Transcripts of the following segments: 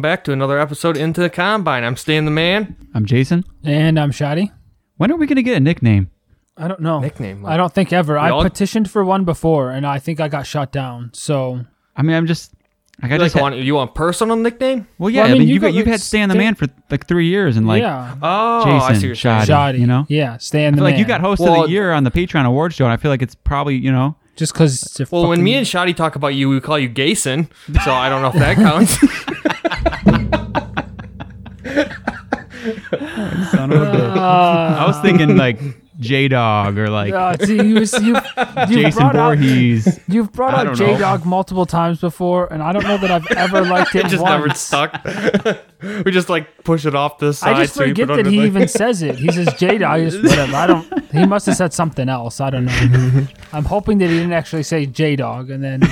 welcome back to another episode Into the Combine. I'm Stan the Man. I'm Jason. And I'm Shotty. When are we gonna get a nickname? I don't know. Nickname, I don't think ever. I all- petitioned for one before, and I think I got shot down. So I mean, I'm just. Like, I You, just like, had- want, you want personal nickname? well, yeah. Well, I I mean, mean, you you got, got- you've had Stan the Stan- Man for like three years, and like yeah, Oh, I see Jason, what you're saying. Shoddy, Shoddy. you know. yeah, stay in I the feel like you man. got host of Well- the year on the Patreon Awards show, and I feel like it's probably you know. Just because. Well, when me and Shotty talk about you, we call you Gayson. So I don't know if that counts. Son of a bitch. Ah. I was thinking like J Dog or like uh, see, you, you, you've Jason brought out, you've brought I out J Dog multiple times before, and I don't know that I've ever liked it. it just once. never stuck. we just like push it off the side. I just so forget that he the- even says it. He says J Dog. Just whatever. I don't. He must have said something else. I don't know. I'm hoping that he didn't actually say J Dog, and then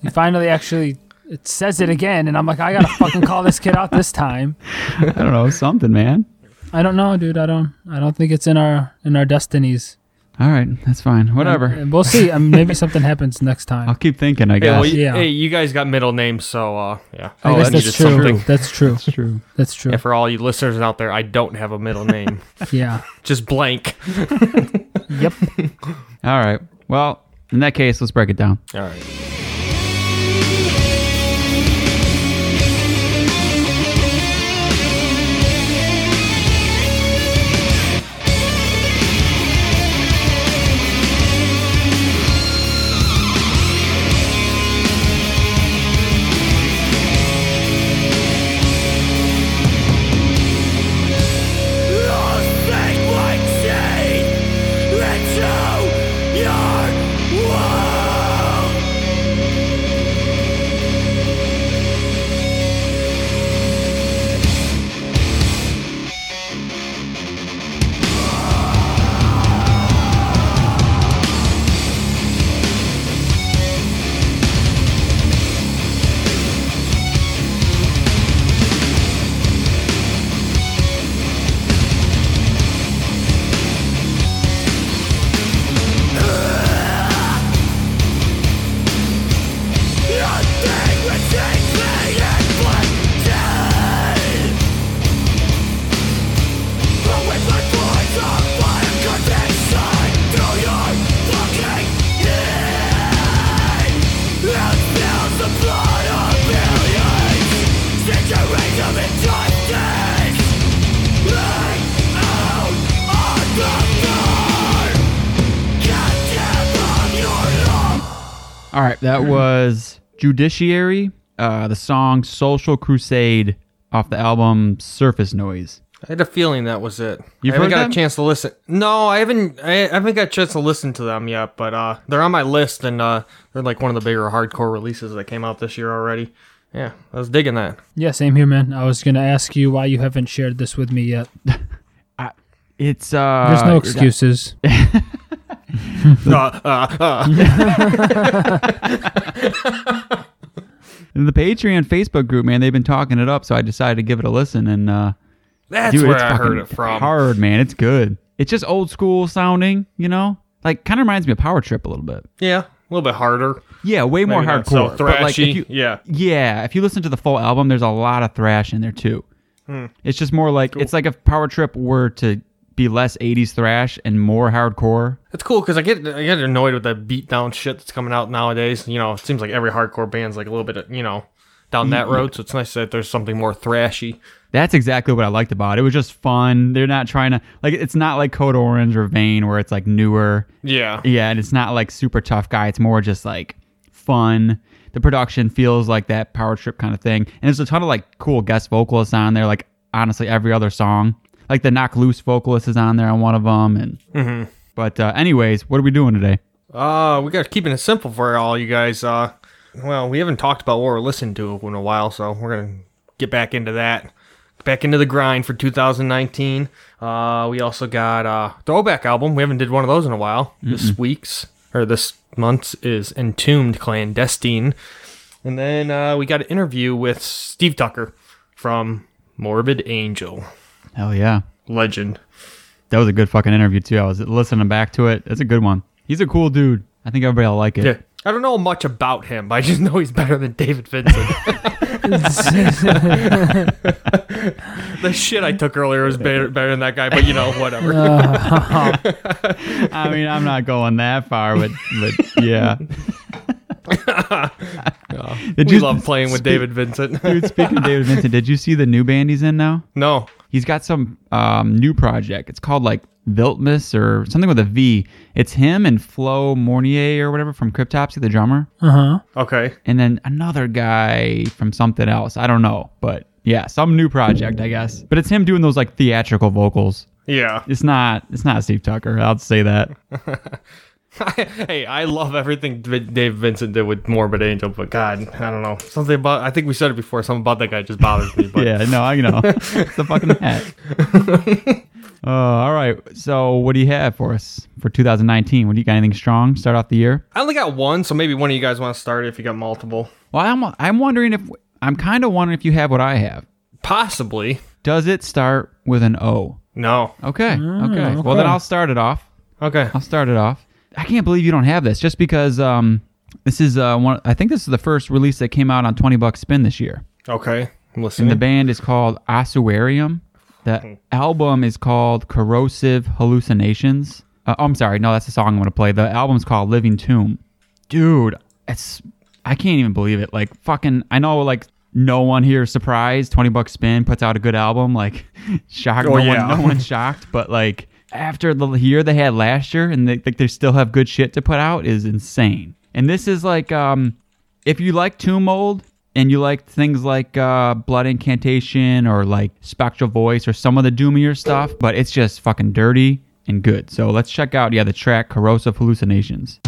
he finally actually it says it again, and I'm like, I gotta fucking call this kid out this time. I don't know something, man. I don't know, dude. I don't. I don't think it's in our in our destinies. All right, that's fine. Whatever. And we'll see. I mean, maybe something happens next time. I'll keep thinking. I Hey, guess. well, you, Yeah. hey, you guys got middle names, so uh, yeah. I Oh, guess that's that's true. That's true. That's true. That's true. Yeah, for all you listeners out there, I don't have a middle name. Yeah. just blank. Yep. All right. Well, in that case, let's break it down. All right. All right, that was Judiciary, uh, the song Social Crusade off the album Surface Noise. I had a feeling that was it. You've I haven't got them? a chance to listen. No, I haven't. I haven't got a chance to listen to them yet. But uh, they're on my list, and uh, they're like one of the bigger hardcore releases that came out this year already. Yeah, I was digging that. Yeah. Same here, man. I was gonna ask you why you haven't shared this with me yet. It's uh There's no excuses. Uh, uh, uh. in the Patreon Facebook group, man, they've been talking it up, so I decided to give it a listen and uh That's dude, where it's I heard it from. Hard, man. It's good. It's just old school sounding, you know? Like kind of reminds me of Power Trip a little bit. Yeah, a little bit harder. Yeah, way more Maybe not hardcore. So but, like, thrashy. if you, yeah. Yeah, if you listen to the full album, there's a lot of thrash in there too. Hmm. It's just more like it's like if Power Trip were to be less 80s thrash and more hardcore. It's cool because I get I get annoyed with that beatdown shit that's coming out nowadays. You know, it seems like every hardcore band's like a little bit, of, you know, down that mm, road. So it's nice that there's something more thrashy. That's exactly what I liked about it. It was just fun. They're not trying to like it's not like Code Orange or Vein where it's like newer. Yeah. Yeah, and it's not like super tough guy. It's more just like fun. The production feels like that power trip kind of thing. And there's a ton of like cool guest vocalists on there. Like honestly, every other song. Like the Knocked Loose vocalist is on there on one of them. And Mm-hmm. but uh, anyways, what are we doing today? Uh, we got keeping it simple for all you guys. Uh, well, we haven't talked about what we're listening to in a while, so we're gonna get back into that. Back into the grind for 2019. Uh, we also got uh throwback album. We haven't did one of those in a while. This week's or this month's is Entombed Clandestine, and then uh, we got an interview with Steve Tucker from Morbid Angel, Hell yeah, legend. that was a good fucking interview too. I was listening back to it. It's a good one. He's a cool dude. I think everybody will like it. Yeah. I don't know much about him, but I just know he's better than David Vincent. The shit I took earlier was better, better than that guy, but you know, whatever. I mean, I'm not going that far, but but yeah. Did we you love playing with speak- David Vincent. Dude, speaking of David Vincent, did you see the new band he's in now? no. He's got some um, new project. It's called like Vltimas or something with a V. It's him and Flo Mounier or whatever from Cryptopsy, the drummer, Uh huh. Okay. and then another guy from something else. I don't know, but yeah, some new project, I guess. But it's him doing those like theatrical vocals. Yeah. It's not. It's not Steve Tucker. I'll say that. hey, I love everything Dave Vincent did with Morbid Angel, but God, I don't know. Something about, I think we said it before, something about that guy just bothers me. But yeah, no, I know. it's the fucking hat. Uh, all right. So, what do you have for us for 2019? What do you got? Anything strong? Start off the year. I only got one, so maybe one of you guys want to start if you got multiple. Well, I'm I'm wondering if I'm kind of wondering if you have what I have. Possibly. Does it start with an O? No. Okay. okay. Well, then. I'll start it off. Okay. I'll start it off. I can't believe you don't have this, just because um, this is uh one. I think this is the first release that came out on 20 Buck Spin this year. Okay. I'm And the band is called Ossuarium. The album is called Corrosive Hallucinations. Uh, oh, I'm sorry, no, that's the song I'm gonna play. The album's called Living Tomb. Dude, it's I can't even believe it. Like fucking, I know like no one here is surprised. Twenty Buck Spin puts out a good album. Like shocked, Oh, no yeah. one, no one's shocked. But like after the year they had last year, and they like they still have good shit to put out is insane. And this is like um if you like Tomb Mold and you like things like uh, Blood Incantation or like Spectral Voice or some of the doomier stuff, but it's just fucking dirty and good. So let's check out yeah the track Corrosive Hallucinations.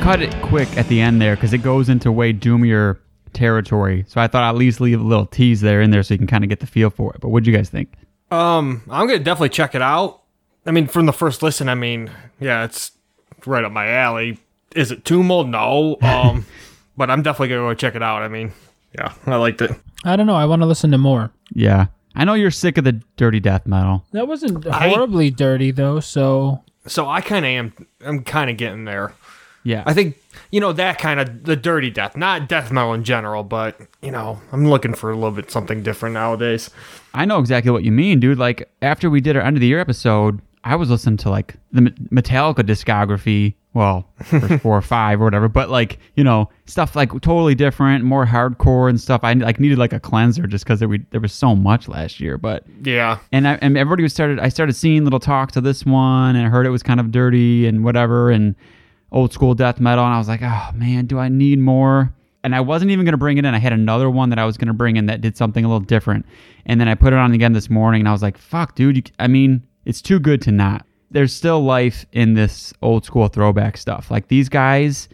Cut it quick at the end there because it goes into way doomier territory. So I thought I'd at least leave a little tease there in there so you can kind of get the feel for it. But what'd you guys think? Um, I'm gonna definitely check it out. I mean, from the first listen, I mean, yeah, it's right up my alley. Is it Tomb Mold? No. Um, but I'm definitely gonna go check it out. I mean, yeah, I liked it. I don't know. I want to listen to more. Yeah. I know you're sick of the dirty death metal. That wasn't I- horribly dirty though. So So I kind of am. I'm kind of getting there. Yeah. I think you know that kind of the dirty death, not death metal in general, but you know, I'm looking for a little bit something different nowadays. I know exactly what you mean, dude. Like after we did our end of the year episode, I was listening to like the Metallica discography. Well, first four or five or whatever, but like you know stuff like totally different, more hardcore and stuff. I like needed like a cleanser just because there, we- there was so much last year. But Yeah, and I, and everybody was started. I started seeing little talks of this one, and I heard it was kind of dirty and whatever, and old school death metal. And I was like, oh man, do I need more? and I wasn't even going to bring it in. I had another one that I was going to bring in that did something a little different. And then I put it on again this morning and I was like, fuck, dude. You, I mean, it's too good to not. There's still life in this old school throwback stuff. Like these guys,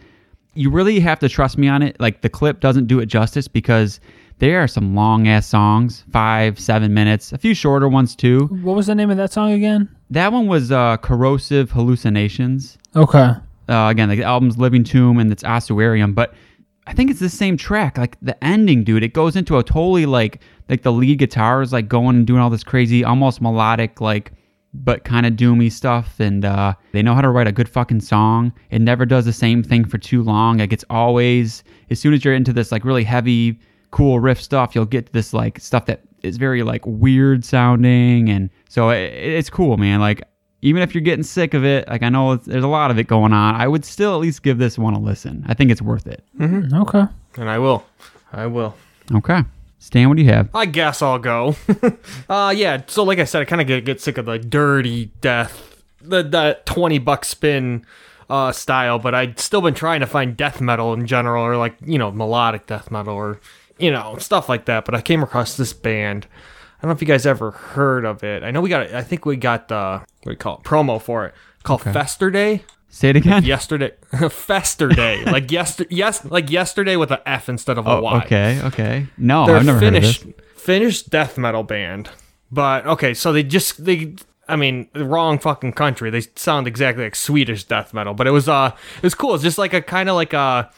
you really have to trust me on it. Like the clip doesn't do it justice because there are some long ass songs, five, seven minutes, a few shorter ones too. What was the name of that song again? That one was uh, Corrosive Hallucinations. Okay. Uh, again, the album's Living Tomb and it's Ossuarium, but I think it's the same track. Like the ending, dude, it goes into a totally like like the lead guitar is like going and doing all this crazy, almost melodic, like but kind of doomy stuff. And uh, they know how to write a good fucking song. It never does the same thing for too long. Like it's always as soon as you're into this like really heavy, cool riff stuff, you'll get this like stuff that is very like weird sounding, and so it, it's cool, man. Like even if you're getting sick of it, like I know there's a lot of it going on, I would still at least give this one a listen. I think it's worth it. Okay. And I will. I will. Okay. Stan, what do you have? I guess I'll go. uh, yeah. So, like I said, I kind of get, get sick of the dirty death, the the twenty buck spin uh, style. But I'd still been trying to find death metal in general, or like you know melodic death metal, or you know stuff like that. But I came across this band. I don't know if you guys ever heard of it. I know we got. I think we got the what do you call it promo for it called Festerday. Say it again. Yesterday, Festerday, like yesterday, yes, like yesterday with an F instead of a Y. Oh, okay. Okay. No, They're I've never Finnish, heard of this. Finnish death metal band. But okay, so they just they I mean, the wrong fucking country. They sound exactly like Swedish death metal, but it was uh it was cool. It's just like a kind of like a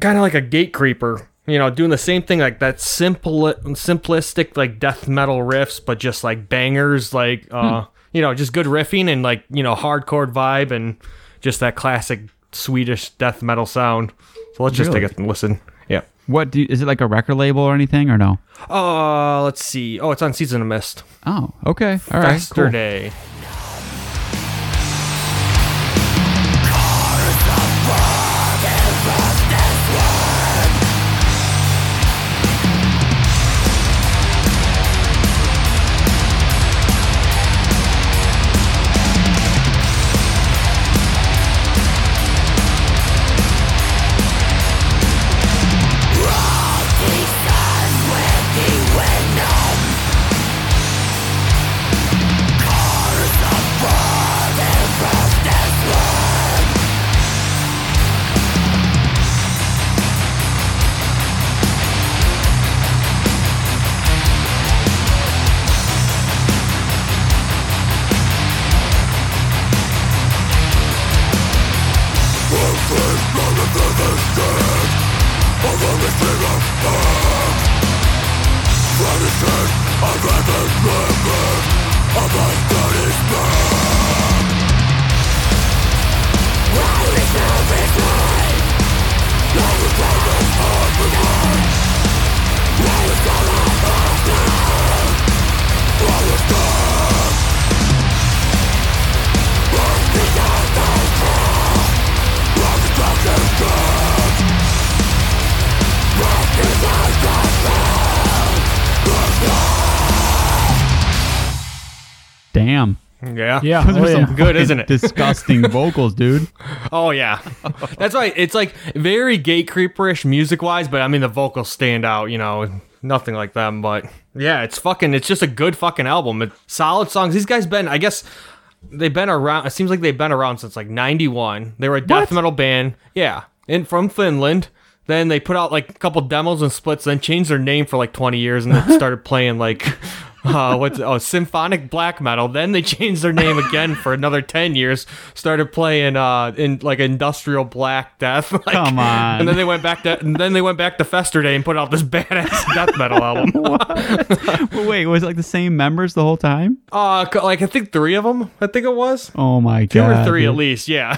kind of like a Gatecreeper, you know, doing the same thing like that simple simplistic like death metal riffs, but just like bangers like uh you know, just good riffing and like, you know, hardcore vibe and just that classic Swedish death metal sound. So let's just Really? take a listen. Yeah. What do you, is it like a record label or anything or no? Uh, let's see. Oh, it's on Season of Mist. Oh, okay. All right. Cool. Yesterday. Yeah. Yeah. Those Oh, are yeah. some Good, isn't it? Disgusting vocals, dude. Oh yeah. That's right. It's like very Gatecreeperish music wise, but I mean the vocals stand out. You know, nothing like them. But yeah, it's fucking. It's just a good fucking album. It's solid songs. These guys been. I guess they've been around. It seems like they've been around since like '91. They were a death metal band. Yeah, And from Finland. Then they put out like a couple demos and splits, then changed their name for like 20 years, and then started playing like uh, what's oh symphonic black metal. Then they changed their name again for another 10 years, started playing uh in like industrial black death. Like, Come on. And then they went back to and then they went back to Festerday and put out this badass death metal album. Well, wait, was it like the same members the whole time? Uh, like I think three of them. I think it was Oh my two god. or three at least. Yeah,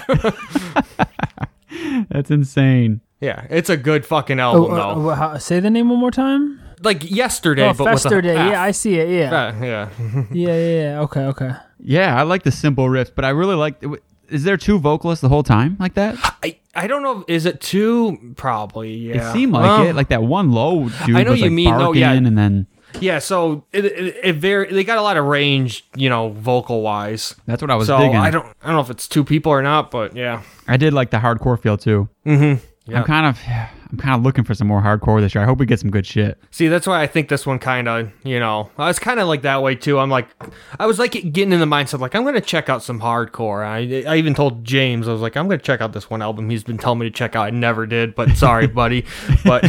That's insane. yeah. It's a good fucking Oh, album uh, though. uh, how- say the name one more time. Like yesterday, Oh, but with a Fester Yeah, I see it. Yeah. Uh, yeah. yeah, yeah, yeah. Okay, okay. Yeah, I like the simple riffs, but I really like. Is there two vocalists the whole time like that? I, I don't know. Is it two? Probably. Yeah. It seemed like Well, it. Like that one low dude I know was you like mean, though, barking, yeah. and then yeah. So it, it, it very they got a lot of range, you know, vocal wise. that's what I was So digging. I don't I don't know if it's two people or not, but yeah. I did like the hardcore feel too. Mm-hmm. Yeah. I'm kind of, I'm kind of looking for some more hardcore this year. I hope we get some good shit. See, that's why I think this one kind of, you know, I was kind of like that way too. I'm like, I was like getting in the mindset, like, I'm going to check out some hardcore. I, I even told James, I was like, I'm going to check out this one album he's been telling me to check out. I never did, but sorry, buddy. But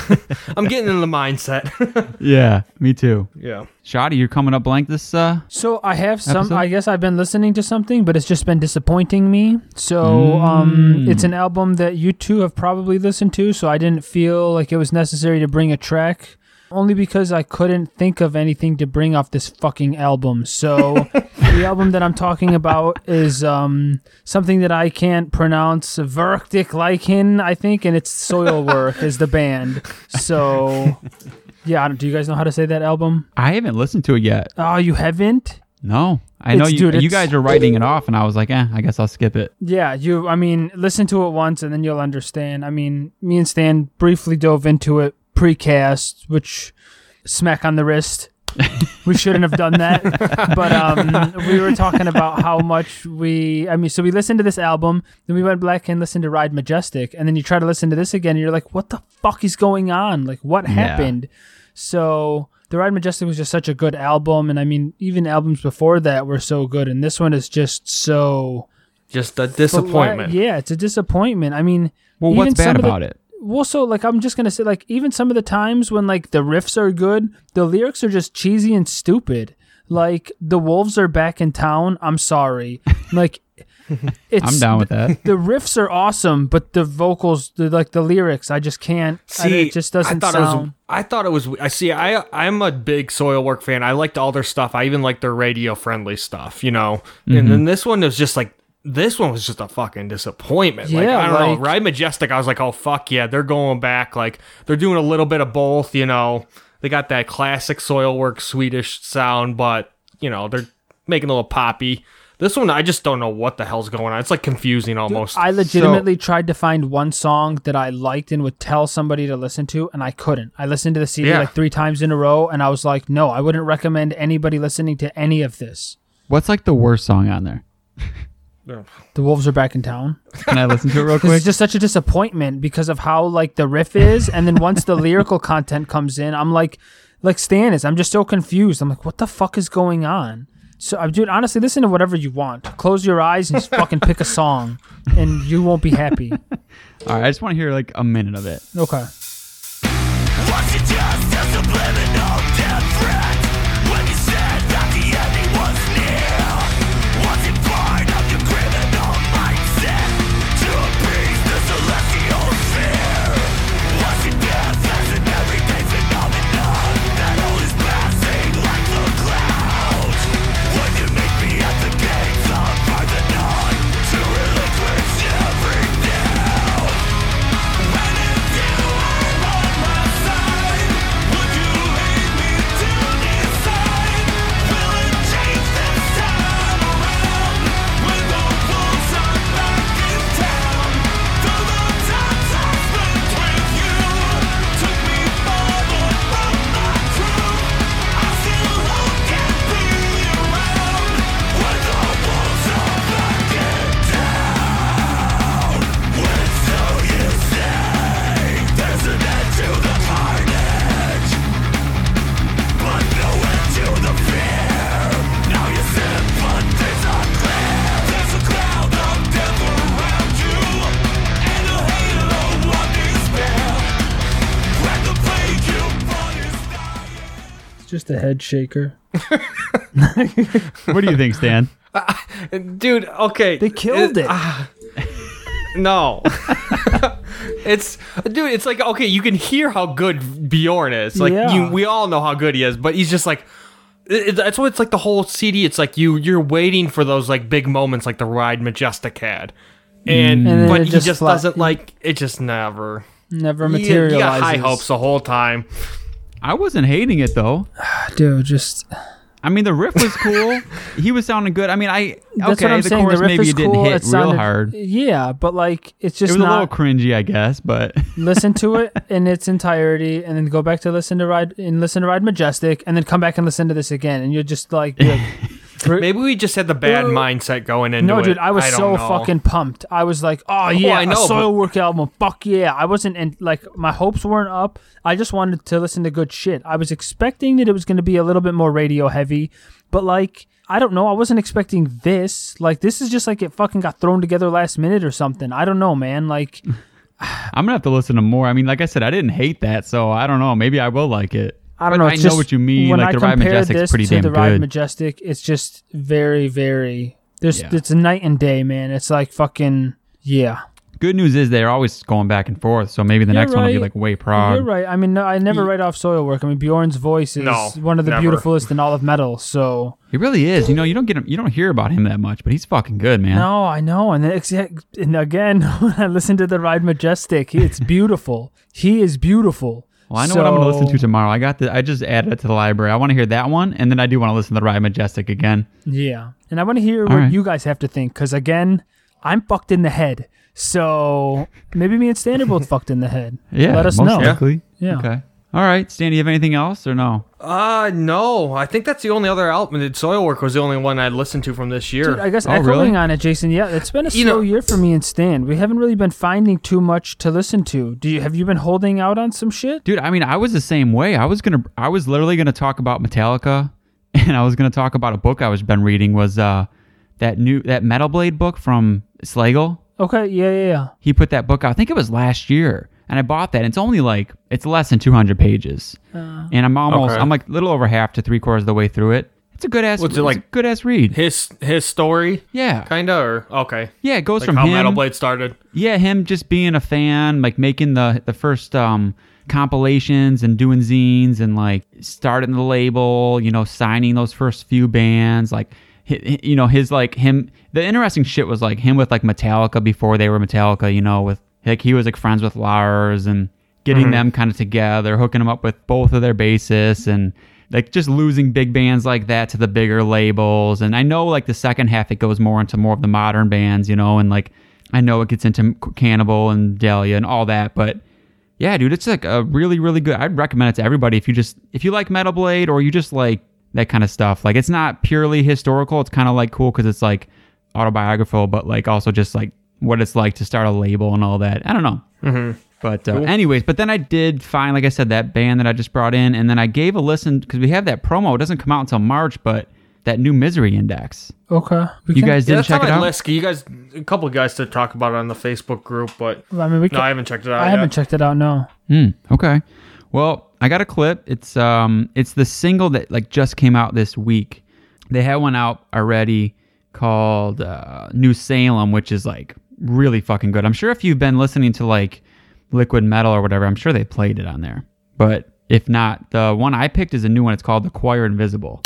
I'm getting in the mindset. Yeah, me too. yeah. Shoddy, you're coming up blank this. uh So I have some. Episode? I guess I've been listening to something, but it's just been disappointing me. So um, it's an album that you two have probably listened to. So I didn't feel like it was necessary to bring a track, only because I couldn't think of anything to bring off this fucking album. So the album that I'm talking about is um, something that I can't pronounce. Verkligheten, I think, and it's Soilwork is the band. So. Yeah, I don't- do you guys know how to say that album? I haven't listened to it yet. Oh, you haven't? No, I know you. dude, you it's- guys are writing it off, and I was like, eh, I guess I'll skip it. Yeah, you. I mean, listen to it once and then you'll understand. I mean, me and Stan briefly dove into it precast, which smack on the wrist. we shouldn't have done that, but um, we were talking about how much we. I mean, so we listened to this album, then we went back and listened to Ride Majestic, and then you try to listen to this again, and you're like, "What the fuck is going on? Like, what happened?" So the Ride Majestic was just such a good album, and I mean, even albums before that were so good, and this one is just so Just a disappointment. why- yeah, it's a disappointment. I mean, Well, even what's some bad of the- about it? well, so like I'm just gonna say, like even some of the times when like the riffs are good, the lyrics are just cheesy and stupid. Like the wolves are back in town. I'm sorry. Like it's I'm down with that. The riffs are awesome, but the vocals, the, like the lyrics, I just can't. I- See, it just doesn't I thought sound. It was, I thought it was. I see. I I'm a big Soilwork fan. I liked all their stuff. I even liked their radio friendly stuff. You know. Mm-hmm. And then this one was just like. This one was just a fucking disappointment. like Yeah, I don't like- know. Ride Majestic. I was like, oh fuck yeah, they're going back. Like they're doing a little bit of both. You know, they got that classic Soilwork Swedish sound, but you know they're making a little poppy. This one, I just don't know what the hell's going on. It's like confusing almost. I So- legitimately tried to find one song that I liked and would tell somebody to listen to, and I couldn't. I listened to the CD Yeah. like three times in a row, and I was like, no, I wouldn't recommend anybody listening to any of this. What's like the worst song on there? The Wolves are back in town. Can I listen to it real quick? it's just such a disappointment because of how like the riff is, and then once the lyrical content comes in, I'm like, like Stan is. I'm just so confused. I'm like, what the fuck is going on? So, uh, dude, honestly, listen to whatever you want. Close your eyes and just fucking pick a song, and you won't be happy. All right, I just want to hear like a minute of it. Okay. Head shaker. What do you think, Stan? dude. Okay, They killed it. Ah. No. it's dude, it's like okay, you can hear how good Bjorn is. Like Yeah. you we all know how good he is, but he's just like it, it- that's what it's like the whole CD. It's like you you're waiting for those like big moments like the ride Majestic had. And, mm. And but it he just just flat- doesn't like it just never Never You- materializes. You got high hopes the whole time. I wasn't hating it though. dude. Just I mean, the riff was cool. he was sounding good. I mean, I that's okay. what I'm the saying. chorus the riff maybe is didn't cool. hit it sounded, real hard. Yeah, but like it's just was a little cringy, I guess, but listen to it in its entirety, and then go back to listen to ride and listen to ride majestic, and then come back and listen to this again, and you'll just like, like Maybe we just had the bad Well, mindset going into no, it. dude, I was don't so know. fucking pumped. I was like, "Oh, oh yeah, I know, a but- Soilwork album, fuck yeah!" I wasn't in like my hopes weren't up. I just wanted to listen to good shit. I was expecting that it was going to be a little bit more radio heavy, but like I don't know, I wasn't expecting this. Like this is just like it fucking got thrown together last minute or something. I don't know, man. Like I'm gonna have to listen to more. I mean, like I said, I didn't hate that, so I don't know. Maybe I will like it. I don't But know. I know just- what you mean. When Like I the Ride compare Majestic's this pretty to damn the Ride good. Majestic, it's just very, very. There's Yeah. it's a night and day, man. It's like fucking yeah. Good news is they're always going back and forth, so maybe the You're next one will be like way prog. You're right. I mean, no, I never write off Soilwork. I mean, Bjorn's voice is No, one of the never. beautifulest in all of metal. So He really is. You know, you don't get him. You don't hear about him that much, but he's fucking good, man. no, I know. And then and again, when I listen to the Ride Majestic, it's beautiful. he is beautiful. Well, I know what I'm going to listen to tomorrow. I got the. I just added it to the library. I want to hear that one, and then I do want to listen to the Ride Majestic again. Yeah, and I want to hear what right. you guys have to think because again, I'm fucked in the head. So maybe me and Stan are both fucked in the head. Yeah, let us most know. likely. Yeah. Okay. All right, Stan. Do you have anything else or no? Uh, no. I think that's the only other album. The Soilwork was the only one I'd listened to from this year. Dude, I guess Oh, echoing really? on it, Jason. Yeah, it's been a You slow know- year for me and Stan. We haven't really been finding too much to listen to. Do you have you been holding out on some shit? Dude, I mean, I was the same way. I was gonna, I was literally gonna talk about Metallica, and I was gonna talk about a book I was been reading was uh that new that Metal Blade book from Slagel. Okay, yeah, yeah, yeah. He put that book out. I think it was last year, and I bought that. It's only like it's less than 200 pages, and I'm almost, Okay. I'm like a little over half to three quarters of the way through it. It's a good ass. What's it it's like? Good ass read. his his story, Yeah, kinda, or okay. yeah. It goes Like from how him. Metal Blade started. yeah, him just being a fan, like making the the first um compilations and doing zines and like starting the label, you know, signing those first few bands, like hi- hi- you know, his like him the interesting shit was like him with like Metallica before they were Metallica, you know, with like he was like friends with Lars and getting mm-hmm. them kind of together, hooking them up with both of their bassists and like just losing big bands like that to the bigger labels. And I know like the second half it goes more into more of the modern bands, you know, and like I know it gets into Cannibal and Dahlia and all that, but yeah, dude, it's like a really, really good. I'd recommend it to everybody if you just if you like Metal Blade or you just like that kind of stuff. Like it's not purely historical. It's kind of like cool because it's like autobiographical, but like also just like what it's like to start a label and all that. I don't know. Mm-hmm. But uh, anyways, but then I did find, like I said, that band that I just brought in, and then I gave a listen because we have that promo. It doesn't come out until March, but that new Misery Index. Okay, we You can- guys didn't that's check on it my out. list. You guys, a couple of guys to talk about it on the Facebook group, but I mean, we can, no, I haven't checked it out. I yet. haven't checked it out. No. Hmm. Okay. Well, I got a clip. It's um, it's the single that like just came out this week. They had one out already called uh, New Salem, which is like really fucking good. I'm sure if you've been listening to like Liquid Metal or whatever, I'm sure they played it on there. But if not, the one I picked is a new one. It's called The Choir Invisible.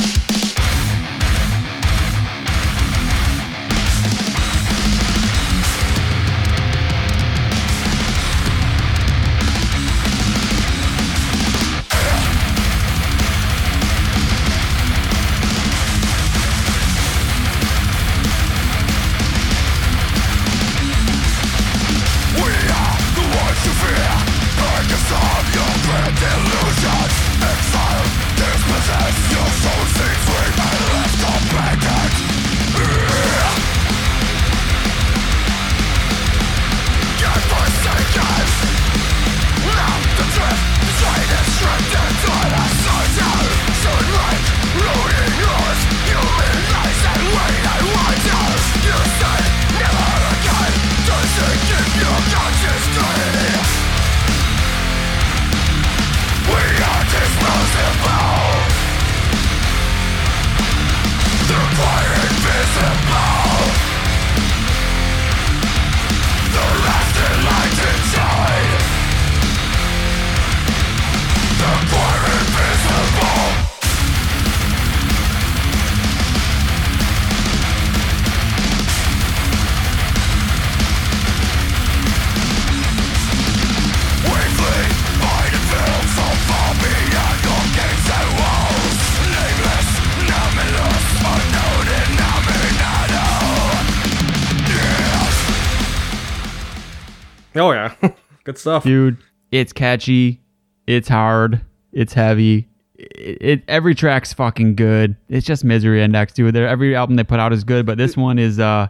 Oh yeah, good stuff. Dude, it's catchy, it's hard, it's heavy, it, it every track's fucking good. It's just Misery Index, dude. They're, every album they put out is good, but this one is uh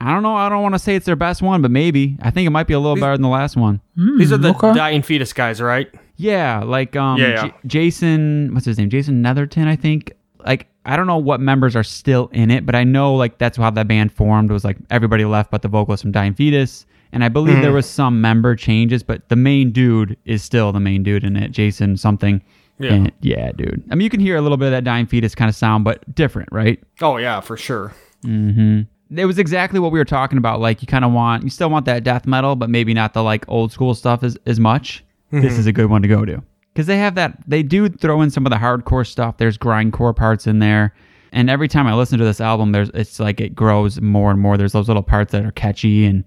I don't know. I don't want to say it's their best one, but maybe. I think it might be a little better than the last one. These are the okay. dying fetus guys, right? Yeah, like um Yeah, yeah. J- Jason, what's his name? Jason Netherton, I think. Like I don't know what members are still in it, but I know like that's how that band formed was like everybody left but the vocalist from Dying Fetus. And I believe Hmm. there was some member changes, but the main dude is still the main dude in it, Jason something. Yeah. And yeah, dude. I mean, you can hear a little bit of that Dying Fetus kind of sound, but different, right? Oh yeah, for sure. it was exactly what we were talking about. Like you kind of want, you still want that death metal, but maybe not the like old school stuff as, as much. This is a good one to go to because they have that. They do throw in some of the hardcore stuff. There's grindcore parts in there, and every time I listen to this album, there's it's like it grows more and more. There's those little parts that are catchy and.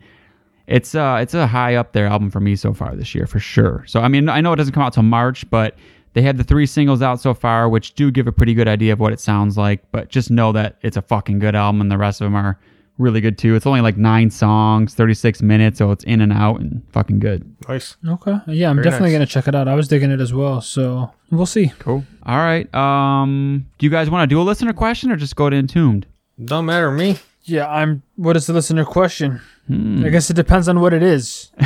It's uh it's a high up there album for me so far this year for sure. So I mean I know it doesn't come out till March, but they had the three singles out so far, which do give a pretty good idea of what it sounds like. But just know that it's a fucking good album, and the rest of them are really good too. It's only like nine songs, 36 minutes, so it's in and out and fucking good. Nice. Okay. Yeah, I'm Very definitely nice. gonna check it out. I was digging it as well, so we'll see. Cool. All right. Um, do you guys want to do a listener question or just go to Entombed? Don't matter to me. Yeah, I'm. What is the listener question? Hmm. I guess it depends on what it is.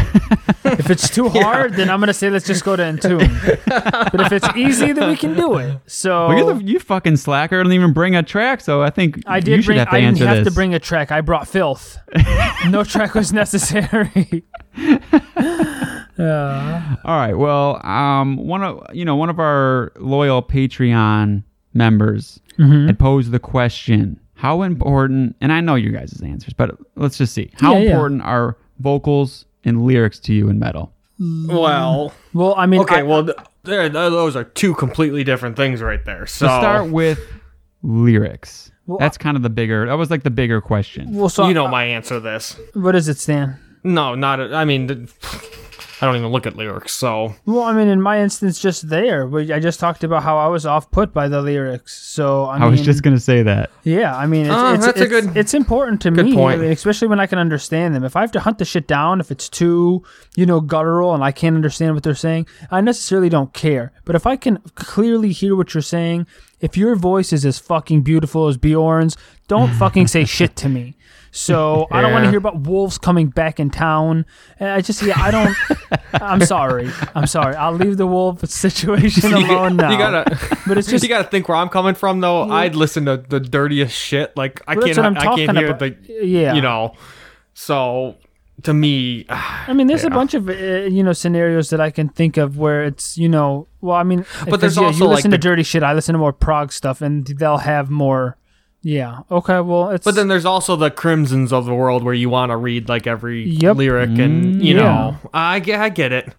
if it's too hard, then I'm gonna say let's just go to Entomb. but if it's easy, then we can do it. So Well, the, you fucking slacker don't even bring a track, so I think I you did should bring. have to I didn't have this. to bring a track. I brought filth. no track was necessary. Uh, All right. Well, um, one of you know one of our loyal Patreon members Mm-hmm. had posed the question: How important? And I know you guys' answers, but let's just see. How Yeah, yeah. important are vocals and lyrics to you in metal? Well, well, I mean, okay. I- well, th- there, those are two completely different things right there. So To start with lyrics. Well, That's kind of the bigger. That was like the bigger question. well, so you know my answer to this. what does it stand? No, not. I mean, th- I don't even look at lyrics. So Well, I mean, in my instance, just there. I just talked about how I was off put by the lyrics. So I, I mean, was just gonna say that. Yeah, I mean, it's, Oh, it's, that's a good- it's important to good me, point. Especially when I can understand them. If I have to hunt the shit down, if it's too, you know, guttural and I can't understand what they're saying, I necessarily don't care. But if I can clearly hear what you're saying, if your voice is as fucking beautiful as Bjorn's, don't fucking say shit to me. So I don't want to hear about wolves coming back in town. And I just, yeah, I don't. I'm sorry. I'm sorry. I'll leave the wolf situation alone now. you gotta, But it's just you gotta think where I'm coming from, though. I'd listen to the dirtiest shit. Like I Well, can't, I'm can't hear about. the, Yeah. you know. So to me, I mean, there's a bunch of uh, you know scenarios that I can think of where it's you know, well, I mean, But there's yeah, also, you like, listen to the- dirty shit. I listen to more prog stuff, and they'll have more. Yeah. Okay. Well, it's. But then there's also the crimsons of the world where you want to read like every Yep. lyric, and mm, you yeah. know, I get, I get it.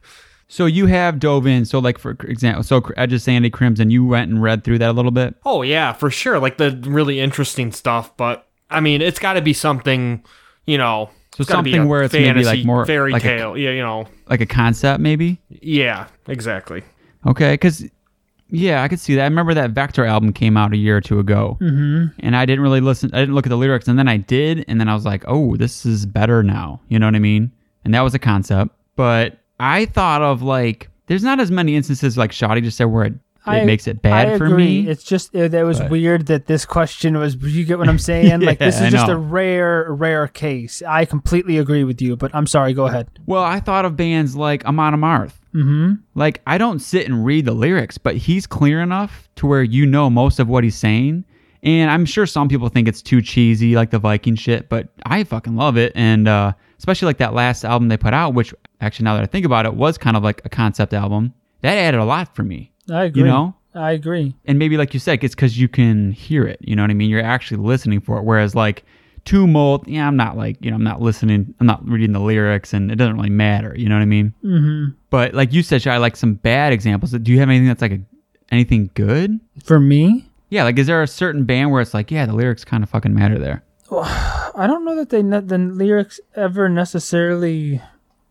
So you have dove in. So like for example, so Edge of Sanity Crimson, you went and read through that a little bit. Oh yeah, for sure. Like the really interesting stuff, but I mean, it's got to be something, you know, So it's be something a where it's maybe, like, more fairy like a- tale. yeah, you know, like a concept maybe. yeah, exactly. Okay, because yeah, I could see that. I remember that Vector album came out a year or two ago, mm-hmm. and I didn't really listen. I didn't look at the lyrics, and then I did, and then I was like, oh, this is better now. You know what I mean? And that was a concept, but I thought of like, there's not as many instances like Shoddy just said where it, it I- makes it bad I for agree. me. It's just uh, that was But- weird that this question was. You get what I'm saying? like this is just a rare, rare case. I completely agree with you, but I'm sorry. Go ahead. Well, I thought of bands like Amon Amarth. Mm-hmm. Like, I don't sit and read the lyrics, but he's clear enough to where you know most of what he's saying. And I'm sure some people think it's too cheesy, like the Viking shit, but I fucking love it. And uh, especially like that last album they put out, which actually, now that I think about it, was kind of like a concept album. That added a lot for me. I agree. You know? I agree. and maybe like you said, it's because you can hear it. You know what I mean? You're actually listening for it. Whereas like Tomb Mold, yeah, I'm not like you know I'm not listening. I'm not reading the lyrics, and it doesn't really matter. You know what I mean? Mm-hmm. But like you said, I like some bad examples. Do you have anything that's like a, anything good? For me, Yeah, like is there a certain band where it's like, yeah, the lyrics kind of fucking matter there? I don't know that they ne- the lyrics ever necessarily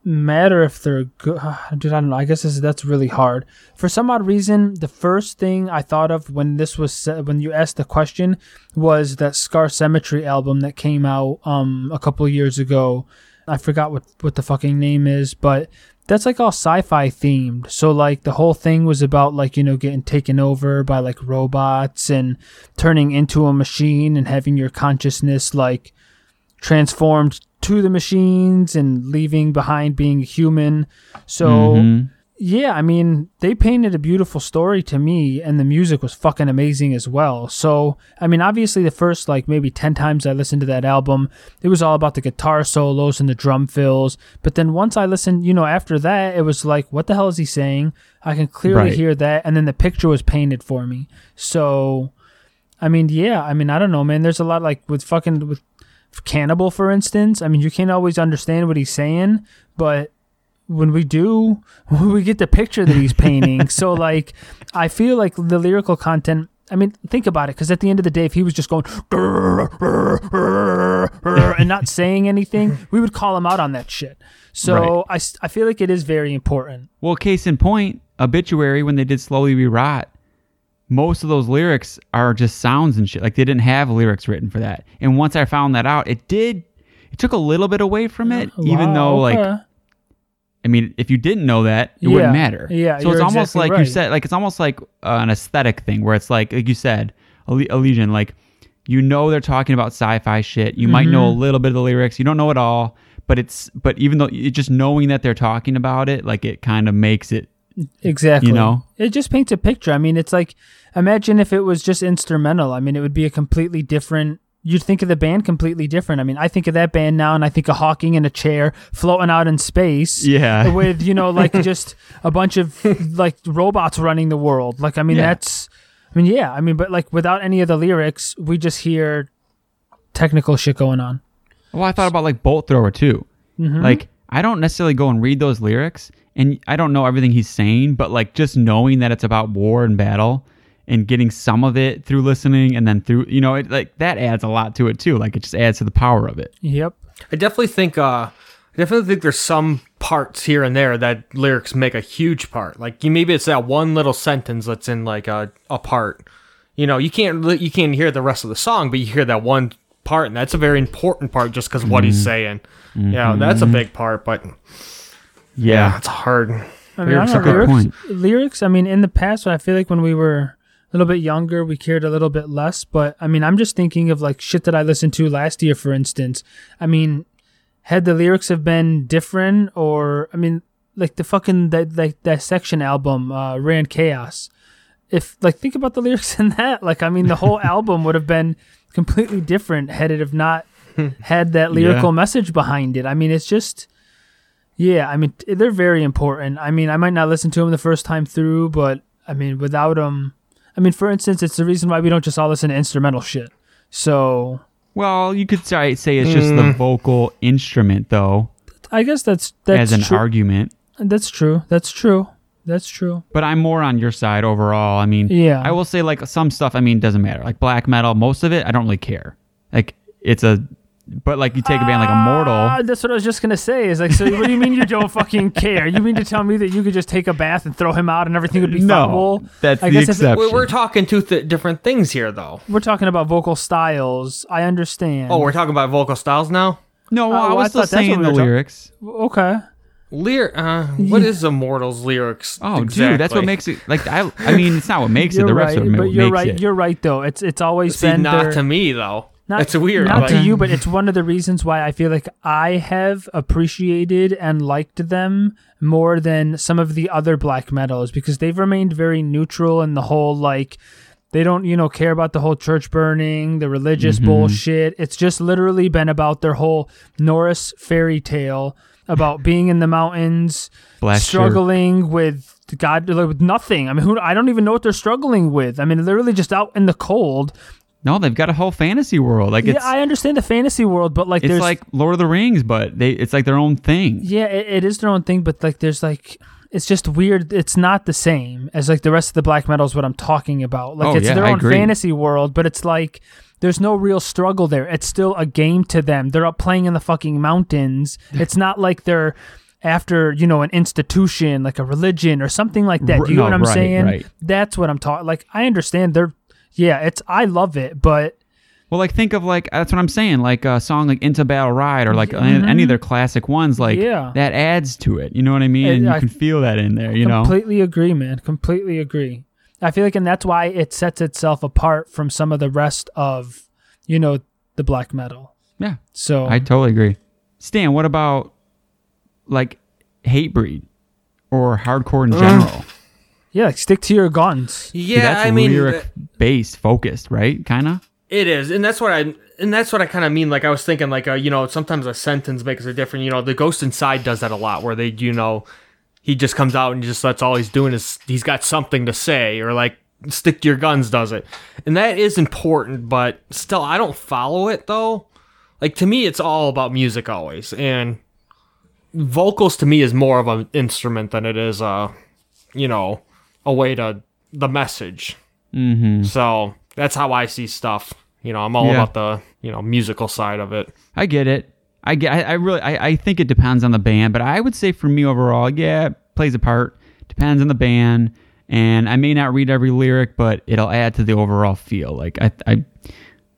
matter if they're good. Dude, I don't know. I guess this, that's really hard. For some odd reason, the first thing I thought of when this was said, when you asked the question was that Scar Symmetry album that came out um a couple years ago. I forgot what what the fucking name is, but that's like all sci-fi themed. So like the whole thing was about like you know getting taken over by like robots and turning into a machine and having your consciousness like transformed to the machines and leaving behind being human. So Mhm. yeah, I mean, they painted a beautiful story to me, and the music was fucking amazing as well. So, I mean, obviously, the first like maybe 10 times I listened to that album, it was all about the guitar solos and the drum fills. But then once I listened, you know, after that, it was like, what the hell is he saying? I can clearly Right. hear that. And then the picture was painted for me. So, I mean, yeah, I mean, I don't know, man. There's a lot like with fucking with Cannibal, for instance. I mean, you can't always understand what he's saying, but when we do, we get the picture that he's painting. so, like, I feel like the lyrical content. I mean, think about it, because at the end of the day, if he was just going and not saying anything, we would call him out on that shit. So Right. I, I feel like it is very important. Well, case in point, Obituary, when they did Slowly We Rot, most of those lyrics are just sounds and shit. Like they didn't have lyrics written for that. And once I found that out, it did, it took a little bit away from it, even Wow, though, like. I mean, if you didn't know that, it Yeah, wouldn't matter. yeah, So it's almost exactly like you said, like it's almost like uh, an aesthetic thing where it's like, like you said, Elysian, like you know they're talking about sci-fi shit. You might know a Mm-hmm. little bit of the lyrics. You don't know it all, but it's but even though it, just knowing that they're talking about it, like it kind of makes it. Exactly. You know? it just paints a picture. I mean, it's like imagine if it was just instrumental. I mean, it would be a completely different. You'd think of the band completely different. I mean, I think of that band now, and I think of Hawking in a chair floating out in space. Yeah. with you know like just a bunch of like robots running the world. Like I mean, Yeah. that's. I mean, yeah. I mean, but like without any of the lyrics, we just hear technical shit going on. Well, I thought about like Bolt Thrower too. Mm-hmm. Like I don't necessarily go and read those lyrics, and I don't know everything he's saying, but like just knowing that it's about war and battle, and getting some of it through listening, and then through you know, it like that adds a lot to it too. Like it just adds to the power of it. Yep. I definitely think uh I definitely think there's some parts here and there that lyrics make a huge part. Like you maybe it's that one little sentence that's in like a, a part. You know, you can't you can't hear the rest of the song, but you hear that one part, and that's a very important part just because what he's saying. Yeah, that's a big part, but yeah, it's hard. I mean, I Lyrics don't know, good. lyrics, lyrics. I mean, in the past, I feel like when we were a little bit younger, we cared a little bit less. But I mean, I'm just thinking of like shit that I listened to last year, for instance. I mean, had the lyrics have been different, or I mean, like the fucking that like that section album, uh, Ran Chaos. If like think about the lyrics in that, like I mean, the whole album would have been completely different had it have not had that lyrical message behind it. I mean, it's just. Yeah, I mean they're very important. I mean, I might not listen to them the first time through, but I mean, without them, I mean, for instance, it's the reason why we don't just all listen to instrumental shit. So Well, you could say say it's just the hmm. vocal instrument though, I guess that's that's as an true. argument. That's true. That's true. That's true. But I'm more on your side overall. I mean, Yeah. I will say like some stuff. I mean, doesn't matter. Like black metal, most of it, I don't really care. Like it's a, but like you take a band like Immortal. Ah, that's what I was just gonna say. Is like, so what do you mean you don't fucking care? You mean to tell me that you could just take Abbath and throw him out and everything would be No, fine? that's I the guess exception. We're, we're talking two th- different things here, though. We're talking about vocal styles. I understand. Oh, we're talking about vocal styles now. No, I well, was I still thought that's what saying we the were talk- lyrics. okay. Lyric. uh, what is Immortals lyrics? Oh, dude, that's what makes it. Like I, I mean, it's not what makes it. You're The right, refs are ma- but you're makes right. it. You're right though. It's it's always See, been not their- to me though. Not, That's weird. Not like- to you, but it's one of the reasons why I feel like I have appreciated and liked them more than some of the other black metals because they've remained very neutral in the whole like they don't, you know, care about the whole church burning, the religious Mm-hmm. bullshit. It's just literally been about their whole Norse fairy tale about being in the mountains, Black shirt. struggling with God, like, with nothing. I mean, who, I don't even know what they're struggling with. I mean, literally just out in the cold. No, they've got a whole fantasy world. Like it's, yeah, I understand the fantasy world, but like, it's there's like Lord of the Rings, but they, it's like their own thing. Yeah, it, it is their own thing, but like there's like it's just weird. It's not the same as like the rest of the black metal is what I'm talking about. Like Oh, it's yeah, their I own agree. fantasy world, but it's like there's no real struggle there. It's still a game to them. They're up playing in the fucking mountains. It's not like they're after, you know, an institution like a religion or something like that. Do you know what I'm right, saying? right. That's what I'm talking like I understand they're yeah, it's I love it, but Well, like think of like that's what I'm saying, like a song like "Into Battle Ride" or like any, any of mm-hmm. their classic ones, like Yeah. that adds to it. You know what I mean? And And you I- can feel that in there. You know? Completely agree, man. Completely agree. I feel like, and that's why it sets itself apart from some of the rest of, you know, the black metal. Yeah, So I totally agree. Stan, what about like Hatebreed or hardcore in general? Yeah, like stick to your guns. Yeah, that's I mean, lyric based, focused, right? Kind of. It is, and that's what I and that's what I kind of mean. Like I was thinking, like uh, you know, sometimes a sentence makes a difference. You know, the Ghost Inside does that a lot, where they, you know, he just comes out and just that's all he's doing is he's got something to say, or like stick to your guns does it, and that is important. But still, I don't follow it though. Like to me, it's all about music always, and vocals to me is more of an instrument than it is a, you know, a way to the message. Mm-hmm. So that's how I see stuff. You know, I'm all Yeah. about the you know musical side of it. I get it. I get. I, I really. I, I think it depends on the band, but I would say for me overall, yeah, it plays a part. Depends on the band, and I may not read every lyric, but it'll add to the overall feel. Like I, I,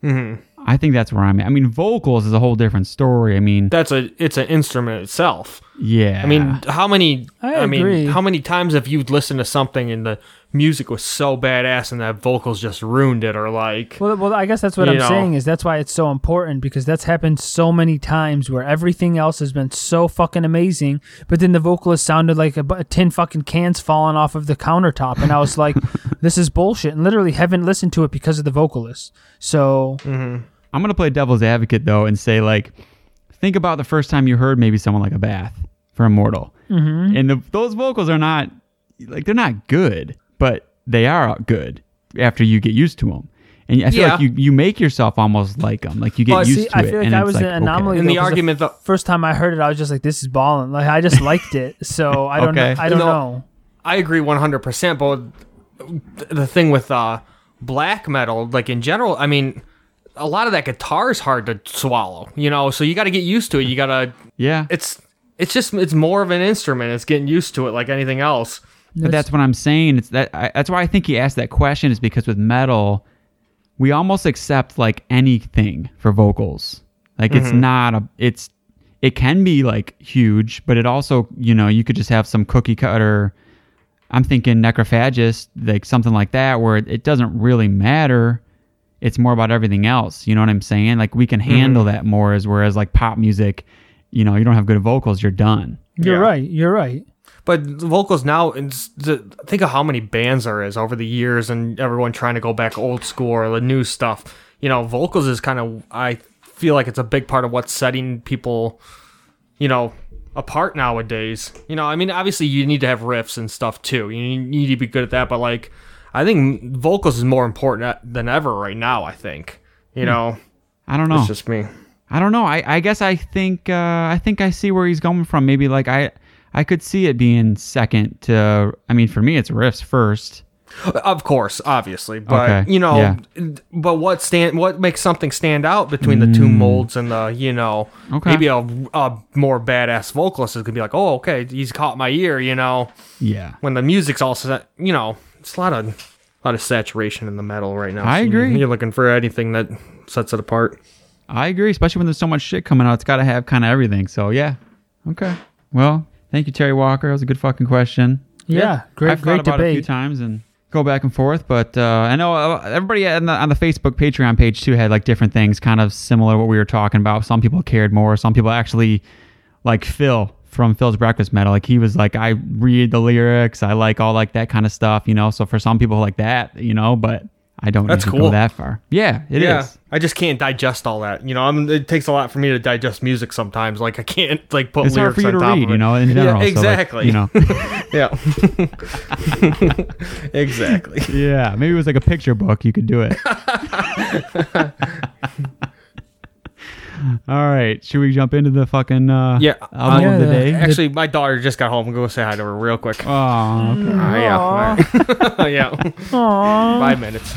Mm-hmm. I think that's where I'm at. I mean, vocals is a whole different story. I mean, That's a it's an instrument itself. yeah. I mean, how many? I mean, how many times have you listened to something and the music was so badass and that vocals just ruined it, or like, Well, well, I guess that's what I'm know. saying is that's why it's so important because that's happened so many times where everything else has been so fucking amazing, but then the vocalist sounded like a, bu- tin fucking cans falling off of the countertop, and I was like, this is bullshit, and literally haven't listened to it because of the vocalist. So mm-hmm. I'm gonna play devil's advocate though and say like, think about the first time you heard maybe someone like Abbath for Immortal, mm-hmm. and the, those vocals are not like they're not good, but they are good after you get used to them. And I feel Yeah. like you, you make yourself almost like them, like you get Well, used see, to I it. feel like and I was like, an anomaly. okay. And the argument the that- first time I heard it, I was just like, this is balling. Like I just liked it, so I don't Okay. know. I don't No. know. I agree 100. percent But the thing with uh black metal, like in general, I mean. A lot of that guitar is hard to swallow, you know. So you got to get used to it. You got to yeah. it's it's just it's more of an instrument. It's getting used to it like anything else. But that's what I'm saying. It's that. I, that's why I think he asked that question is because with metal, we almost accept like anything for vocals. Like it's mm-hmm. not a. It's it can be like huge, but it also you know you could just have some cookie cutter. I'm thinking necrophagist, like something like that, where it, it doesn't really matter. It's more about everything else. You know what I'm saying? Like we can mm-hmm. handle that more, as whereas like pop music, you know, you don't have good vocals, you're done. You're Yeah. right. You're right. But the vocals now, it's the, think of how many bands there is over the years, and everyone trying to go back old school or the new stuff. You know, vocals is kind of I feel like it's a big part of what's setting people, you know, apart nowadays. You know, I mean, obviously you need to have riffs and stuff too. You need to be good at that, but like, I think vocals is more important uh, than ever right now. I think. You hmm. know, I don't know. it's just me. I don't know. I, I guess I think uh, I think I see where he's going from. Maybe like I I could see it being second to. I mean, for me, it's riffs first. Uh, of course, obviously, but Okay, you know, yeah. but what stand what makes something stand out between the two mm. molds and the you know Okay. maybe a, a more badass vocalist is gonna be like, oh, okay, he's caught my ear, you know. Yeah, When the music's all set, you know, it's a lot of a lot of saturation in the metal right now. I So agree. You're looking for anything that sets it apart. I agree. Especially when there's so much shit coming out, it's got to have kind of everything. So yeah, okay. Well, thank you, Terry Walker. That was a good fucking question. Yeah, great, I've great thought about it a few times and go back and forth, but uh, I know uh, everybody on the, on the Facebook Patreon page too had like different things, kind of similar to what we were talking about. Some people cared more. Some people actually, like Phil from Phil's Breakfast Metal, like he was like, I read the lyrics, I like all like that kind of stuff, you know. So for some people like that, you know, but I don't That's cool. go that far. Yeah, it is. yeah, I just can't digest all that. You know, I mean, it takes a lot for me to digest music sometimes. Like I can't like put It's hard hard lyrics for you on to top read, of it. you know, in general. Yeah, so, like, exactly. you know. yeah, exactly. Yeah, maybe it was like a picture book. You could do it. All right, should we jump into the fucking uh, Yeah, album uh, of the day? Actually, my daughter just got home. I'm going to go say hi to her real quick. Oh, okay. Uh, yeah. yeah. Aw. Five minutes.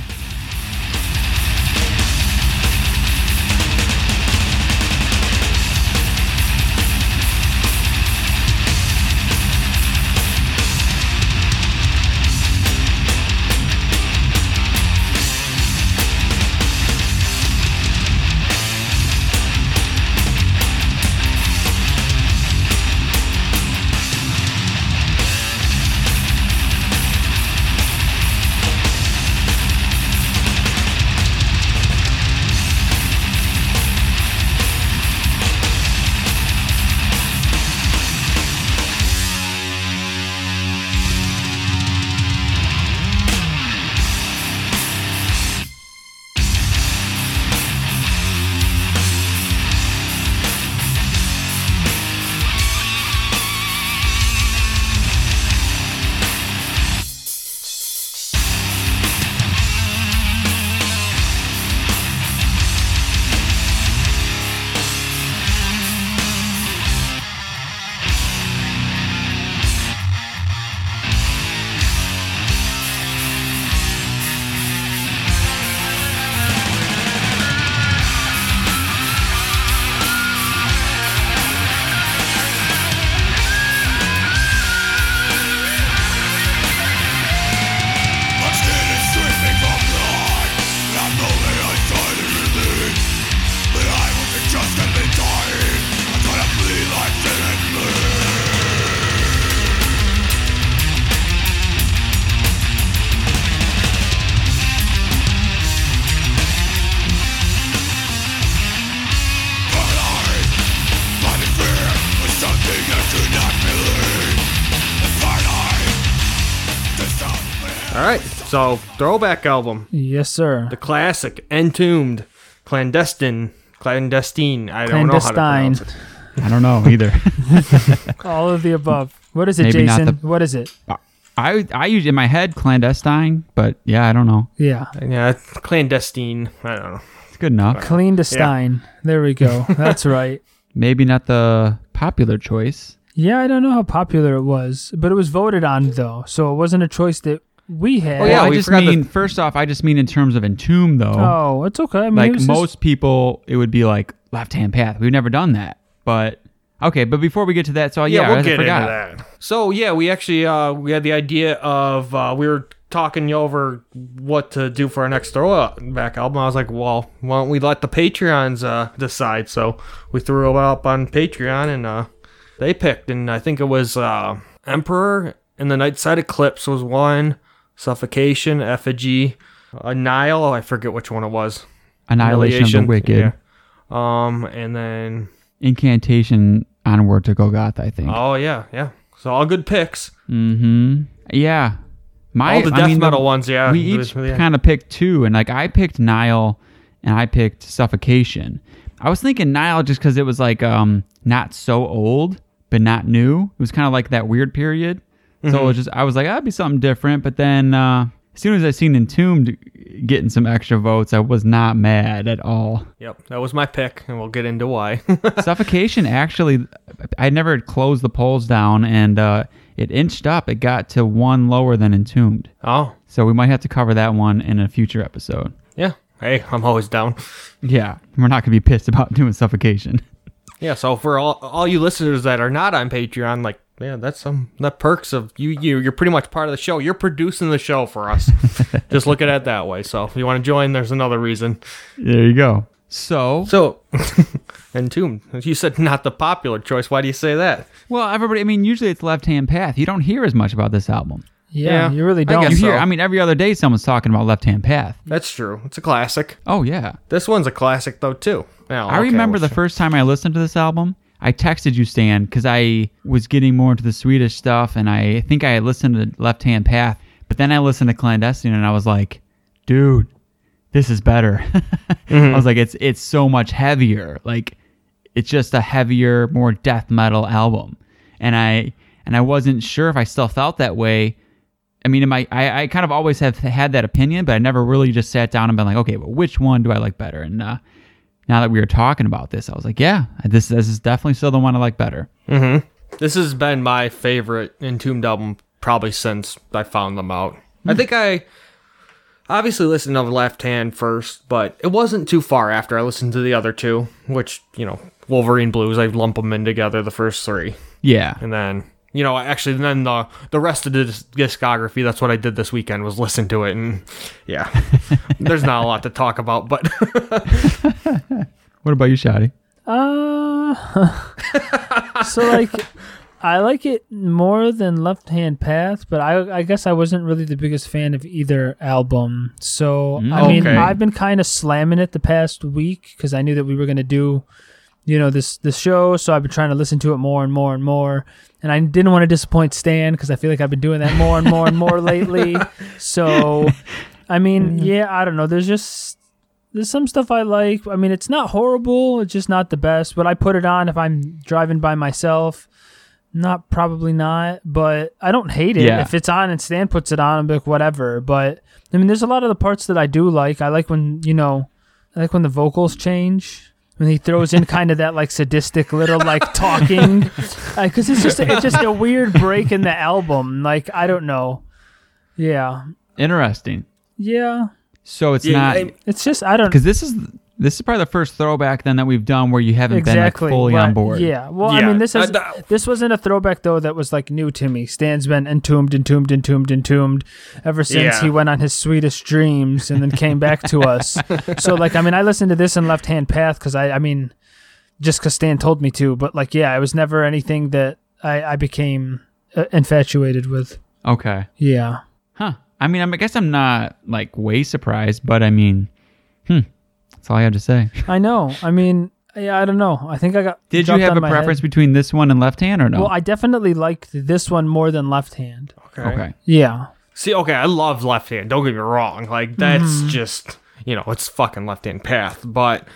So throwback album, Yes, sir. the classic, Entombed, Clandestine, Clandestine. I don't know how to pronounce it. I don't know either. All of the above. What is it, Maybe Jason? the- What is it? I I use in my head clandestine, but yeah, I don't know. Yeah. Yeah, it's clandestine. I don't know. It's good enough. Clandestine. to Stein. There we go. That's right. Maybe not the popular choice. Yeah, I don't know how popular it was, but it was voted on though, so it wasn't a choice that we had. Oh, yeah, Well, I we just forgot the- mean first off, I just mean in terms of Entomb though. Oh, it's okay. I mean, like was most just- people, it would be like left hand path. We've never done that, but okay. But before we get to that, so yeah, Yeah, we'll I get forgot. into that. So yeah, we actually uh, we had the idea of uh, we were talking over what to do for our next throwback album. I was like, well, why don't we let the Patreons uh, decide? So we threw it up on Patreon, and uh, they picked, and I think it was uh, Emperor In the Nightside Eclipse was one, Suffocation, Effigy, Nile. I forget which one it was. Annihilation of the Wicked, yeah. Um, and then Incantation, Onward to Golgotha. I think. oh yeah, yeah. So all good picks. Mm-hmm. Yeah. My all the I death mean, the- metal ones, yeah. we each yeah. kind of picked two, and like I picked Nile, and I picked Suffocation. I was thinking Nile just because it was like um not so old, but not new. It was kind of like that weird period. So it was just I was like that'd be something different. But then uh, as soon as I seen Entombed getting some extra votes, I was not mad at all. Yep, that was my pick, and we'll get into why. Suffocation actually, I never closed the polls down, and uh, it inched up. It got to one lower than Entombed. oh, So we might have to cover that one in a future episode. yeah. Hey, I'm always down. Yeah, we're not gonna be pissed about doing suffocation. Yeah, so for all all you listeners that are not on Patreon, like, yeah, that's some the perks of you. You you're pretty much part of the show. You're producing the show for us. Just look at it that way. So if you want to join, there's another reason. There you go. So, So, Entombed. You said not the popular choice. Why do you say that? well, everybody. I mean, usually it's Left Hand Path. You don't hear as much about this album. yeah, yeah, you really don't. guess You so. I mean, every other day someone's talking about Left Hand Path. That's true. It's a classic. Oh yeah. This one's a classic though too. Now, I remember the first time I listened to this album. I texted you, Stan, because I was getting more into the Swedish stuff, and I think I had listened to Left Hand Path, but then I listened to Clandestine, and I was like, dude, this is better. I was like, it's it's so much heavier. Like, it's just a heavier, more death metal album, and I and I wasn't sure if I still felt that way. I mean, my I, I kind of always have had that opinion, but I never really just sat down and been like, okay, well, which one do I like better? And uh, now that we were talking about this, I was like, yeah, this this is definitely still the one I like better. Mm-hmm. This has been my favorite Entombed album probably since I found them out. I hmm. think I obviously listened to the Left Hand first, but it wasn't too far after I listened to the other two, which, you know, Wolverine Blues, I lump them in together, the first three. Yeah, And then, you know, actually then the the rest of the discography, that's what I did this weekend was listen to it and yeah. There's not a lot to talk about, but What about you, Shotty? Uh, so like, I like it more than Left Hand Path, but I I guess I wasn't really the biggest fan of either album. So I mean, Okay. I've been kind of slamming it the past week because I knew that we were gonna do, you know, this this show. So I've been trying to listen to it more and more and more. And I didn't want to disappoint Stan because I feel like I've been doing that more and more and more lately. So, I mean, yeah, I don't know. There's just there's some stuff I like. I mean, it's not horrible. It's just not the best. But I put it on if I'm driving by myself. Not probably not, but I don't hate it. Yeah. If it's on and Stan puts it on, I'm like whatever. But I mean, there's a lot of the parts that I do like. I like when you know, I like when the vocals change. When he throws in kind of that like sadistic little like talking, because it's just it's just a weird break in the album. Like I don't know, yeah, Interesting. yeah. So it's Yeah, not I- It's just I don't because this is this is probably the first throwback then that we've done where you haven't exactly been like fully right. on board. Yeah. Well, I mean, this is uh, that- this wasn't a throwback though that was like new to me. Stan's been entombed, entombed, entombed, entombed ever since Yeah. he went on his sweetest dreams and then came back to us. So like, I mean, I listened to this in Left Hand Path because I, I mean, just because Stan told me to. But like, yeah, it was never anything that I, I became uh, infatuated with. Okay. Yeah. Huh. I mean, I'm- I guess I'm not like way surprised, but I mean, hmm. That's all I have to say. I know. I mean, yeah, I don't know. I think I got. Did you have a my head. preference between this one and Left Hand or no? Well, I definitely liked this one more than Left Hand. okay. okay. Yeah. See, okay, I love Left Hand. Don't get me wrong. Like that's Mm-hmm. just you know, it's fucking Left Hand Path. But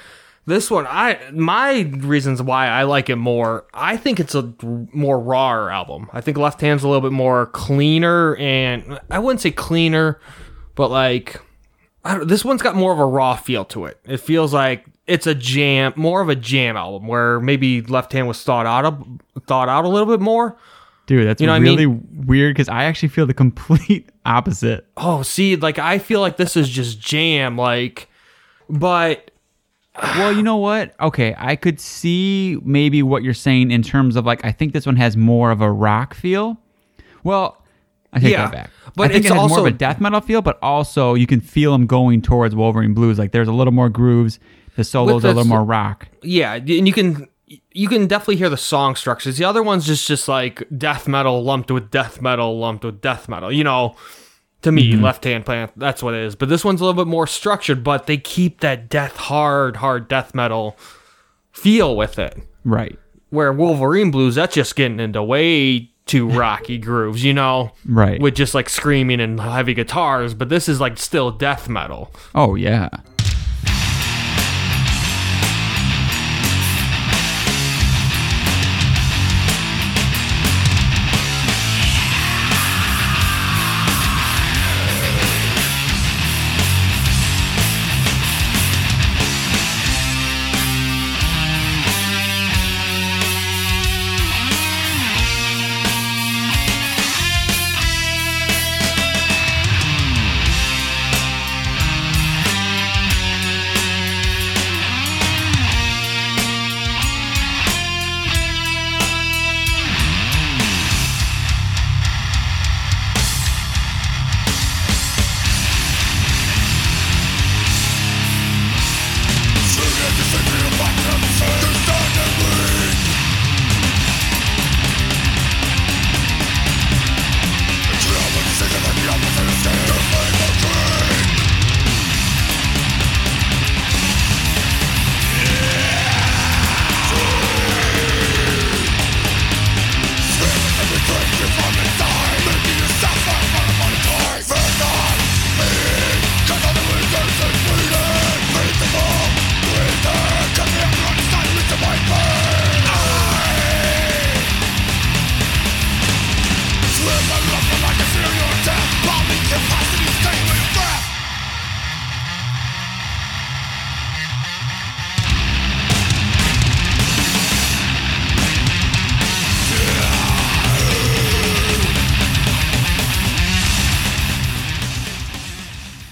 this one, I my reasons why I like it more. I think it's a more raw album. I think Left Hand's a little bit more cleaner, and I wouldn't say cleaner, but like I don't, this one's got more of a raw feel to it. It feels like it's a jam, more of a jam album, where maybe Left Hand was thought out of, thought out a little bit more. Dude, that's You know what I really weird because I actually feel the complete opposite. Oh, see, like I feel like this is just jam, like, but Well, you know what? Okay, I could see maybe what you're saying in terms of like I think this one has more of a rock feel. Well, I take Yeah, that back. but I think it's it has more also- of a death metal feel, but also you can feel them going towards Wolverine Blues. Like there's a little more grooves. The solos are a little more rock. yeah, and you can you can definitely hear the song structures. The other one's just just like death metal lumped with death metal lumped with death metal. You know, to me, mm-hmm. left hand plant, that's what it is. But this one's a little bit more structured, but they keep that death hard, hard death metal feel with it. Right. Where Wolverine Blues, that's just getting into way too rocky grooves, you know? Right. With just like screaming and heavy guitars, but this is like still death metal. Oh yeah.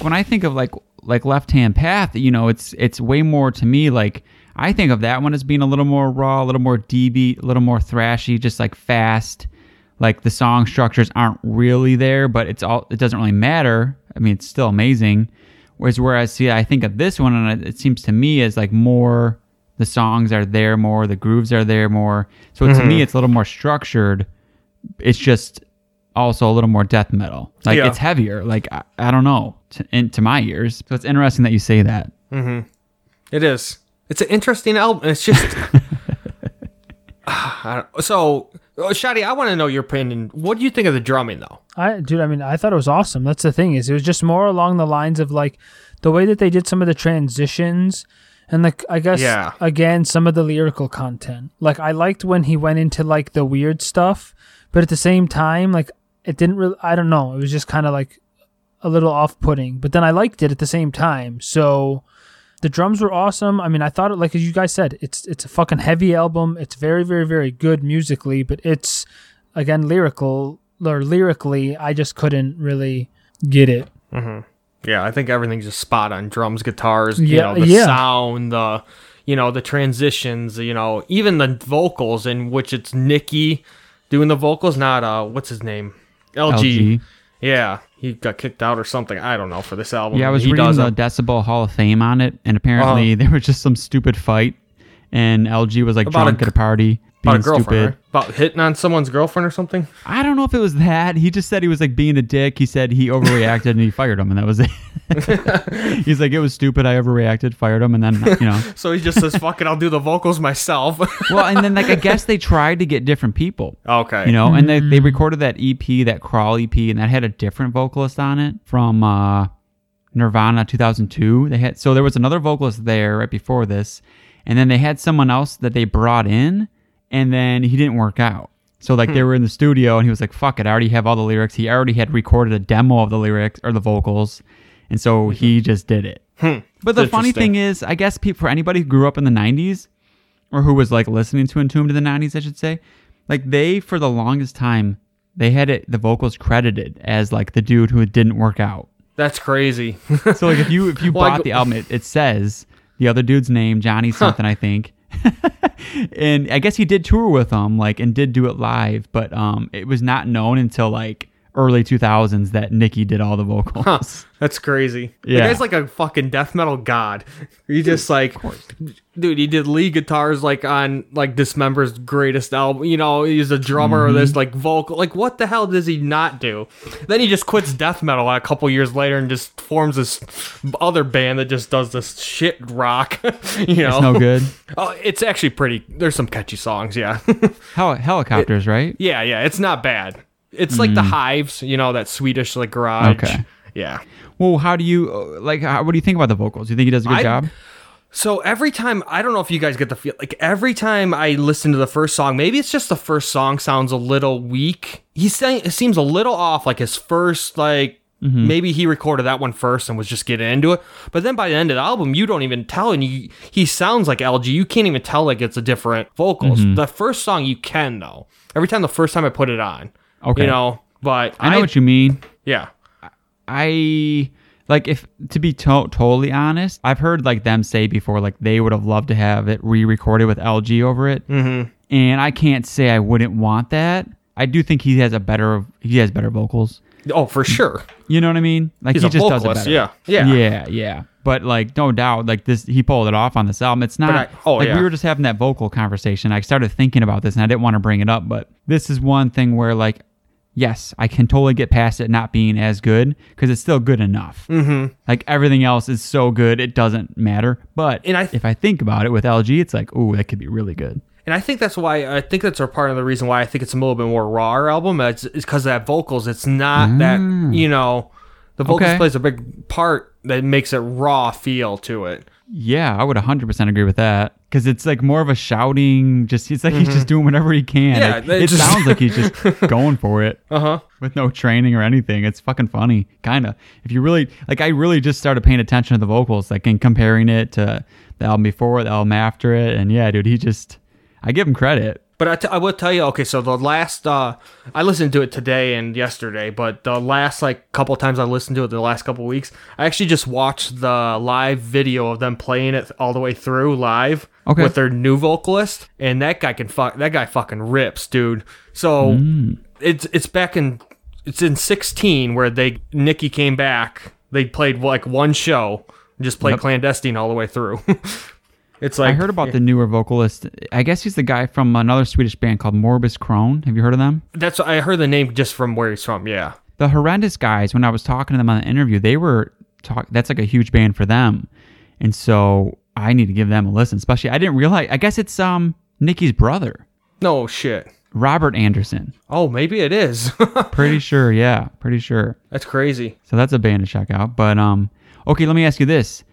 When I think of like like left hand path, you know, it's it's way more to me like I think of that one as being a little more raw, a little more D beat, a little more thrashy, just like fast. Like the song structures aren't really there, but it's all it doesn't really matter. I mean, it's still amazing. Whereas whereas see, I think of this one and it, it seems to me as like more the songs are there more, the grooves are there more. So to me, mm-hmm. it's a little more structured. It's just also a little more death metal. Like Yeah. it's heavier. Like I, I don't know to, in, to my ears. So it's interesting that you say that. It is. It's an interesting album. It's just. I don't, so, uh, Shadi, I want to know your opinion. What do you think of the drumming, though? I dude, I mean, I thought it was awesome. That's the thing is, it was just more along the lines of like the way that they did some of the transitions, and like I guess Yeah. again some of the lyrical content. Like I liked when he went into like the weird stuff, but at the same time, like it didn't really. I don't know. It was just kind of like a little off-putting, but then I liked it at the same time. So the drums were awesome. I mean, I thought it like as you guys said, it's it's a fucking heavy album. It's very very very good musically, but it's again lyrical or lyrically, I just couldn't really get it. Yeah, I think everything's just spot on. Drums, guitars, you Yeah, know, the yeah. sound, the you know, the transitions, you know, even the vocals in which it's Nicke doing the vocals, not uh what's his name? LG. LG. Yeah. He got kicked out or something. I don't know for this album. Yeah, I was he reading the a- Decibel Hall of Fame on it, and apparently Uh-huh. there was just some stupid fight, and LG was like a drunk at a party, about a girlfriend, stupid. right? About hitting on someone's girlfriend or something? I don't know if it was that. He just said he was like being a dick. He said he overreacted and he fired him, and that was it. He's like, it was stupid. I overreacted, fired him, and then you know. So he just says, fuck it, I'll do the vocals myself. Well, and then like I guess they tried to get different people. okay. You know, and they, they recorded that EP, that Crawl EP, and that had a different vocalist on it from uh, Nirvana 2002. They had so there was another vocalist there right before this, and then they had someone else that they brought in, and then he didn't work out. So like they hmm. were in the studio, and he was like, "Fuck it, I already have all the lyrics." He already had recorded a demo of the lyrics or the vocals, and so mm-hmm. he just did it. Hmm. But the funny thing is, I guess people, for anybody who grew up in the 90s or who was like listening to Entombed in the 90s, I should say, like they, for the longest time, they had it, the vocals credited as like the dude who didn't work out. That's crazy. So like if you, if you Well, bought go- the album, it, it says the other dude's name, Johnny something, I think. and I guess he did tour with them, like, and did do it live, but um, it was not known until like early 2000s that Nicke did all the vocals. That's crazy. The Yeah. guy's like a fucking death metal god. He just like, dude, he did lead guitars like on like Dismember's greatest album. You know, he's a drummer of Mm-hmm. this like vocal. Like, what the hell does he not do? Then he just quits death metal a couple years later and just forms this other band that just does this shit rock. you know, It's no good. Oh, it's actually pretty. There's some catchy songs. Yeah, Hel- Hellacopters, right? yeah, yeah. It's not bad. It's like the Hives. You know, that Swedish like garage. Mm. Okay. Yeah. Well, how do you uh, like? How, what do you think about the vocals? Do you think he does a good I- job? So every time, I don't know if you guys get the feel like every time I listen to the first song, maybe it's just the first song sounds a little weak. He's saying it seems a little off, like his first, like maybe he recorded that one first and was just getting into it. But then by the end of the album, you don't even tell, and you, he sounds like LG. You can't even tell like it's a different vocals. The first song you can though. Every time the first time I put it on, Okay. you know. But I know what you mean. yeah. I like if to be to- totally honest, I've heard like them say before like they would have loved to have it re-recorded with LG over it, mm-hmm. and I can't say I wouldn't want that. I do think he has a better he has better vocals. Oh, for sure. You know what I mean? Like He's he just does it better. yeah. Yeah. yeah, yeah. But like no doubt, like this, he pulled it off on this album. It's not I- oh, like yeah. we were just having that vocal conversation. I started thinking about this, and I didn't want to bring it up, but this is one thing where like, yes, I can totally get past it not being as good because it's still good enough. Mm-hmm. Like everything else is so good, it doesn't matter. But I- if I think about it with LG, it's like, oh, that could be really good. And I think that's why I think that's a part of the reason why I think it's a little bit more raw album is because of that vocals. It's not that you know the vocals Okay. plays a big part that makes it raw feel to it. Yeah, I would 100% agree with that because it's like more of a shouting. Just it's like he's just doing whatever he can. Mm-hmm. Yeah, it, it just- sounds like he's just going for it Uh huh. with no training or anything. It's fucking funny, kind of. If you really like, I really just started paying attention to the vocals, like and comparing it to the album before, the album after it, and yeah, dude, he just, I give him credit. But I, t- I will tell you, okay, so the last uh, I listened to it today and yesterday, but the last like couple times I listened to it the last couple weeks, I actually just watched the live video of them playing it all the way through live Okay. with their new vocalist, and that guy can fuck that guy fucking rips, dude. So it's it's back in it's in sixteen where they Nicke came back. They played like one show, and just played Yep. clandestine all the way through. it's like I heard about the newer vocalist. I guess he's the guy from another Swedish band called Morbus Chron. Have you heard of them? that's I heard the name just from where he's from. Yeah. the horrendous guys when i was talking to them on the interview they were talk that's like a huge band for them and so i need to give them a listen especially i didn't realize i guess it's um nicke's brother No shit. robert andersson Oh, maybe it is. pretty sure yeah pretty sure That's crazy. so that's a band to check out but um okay let me ask you this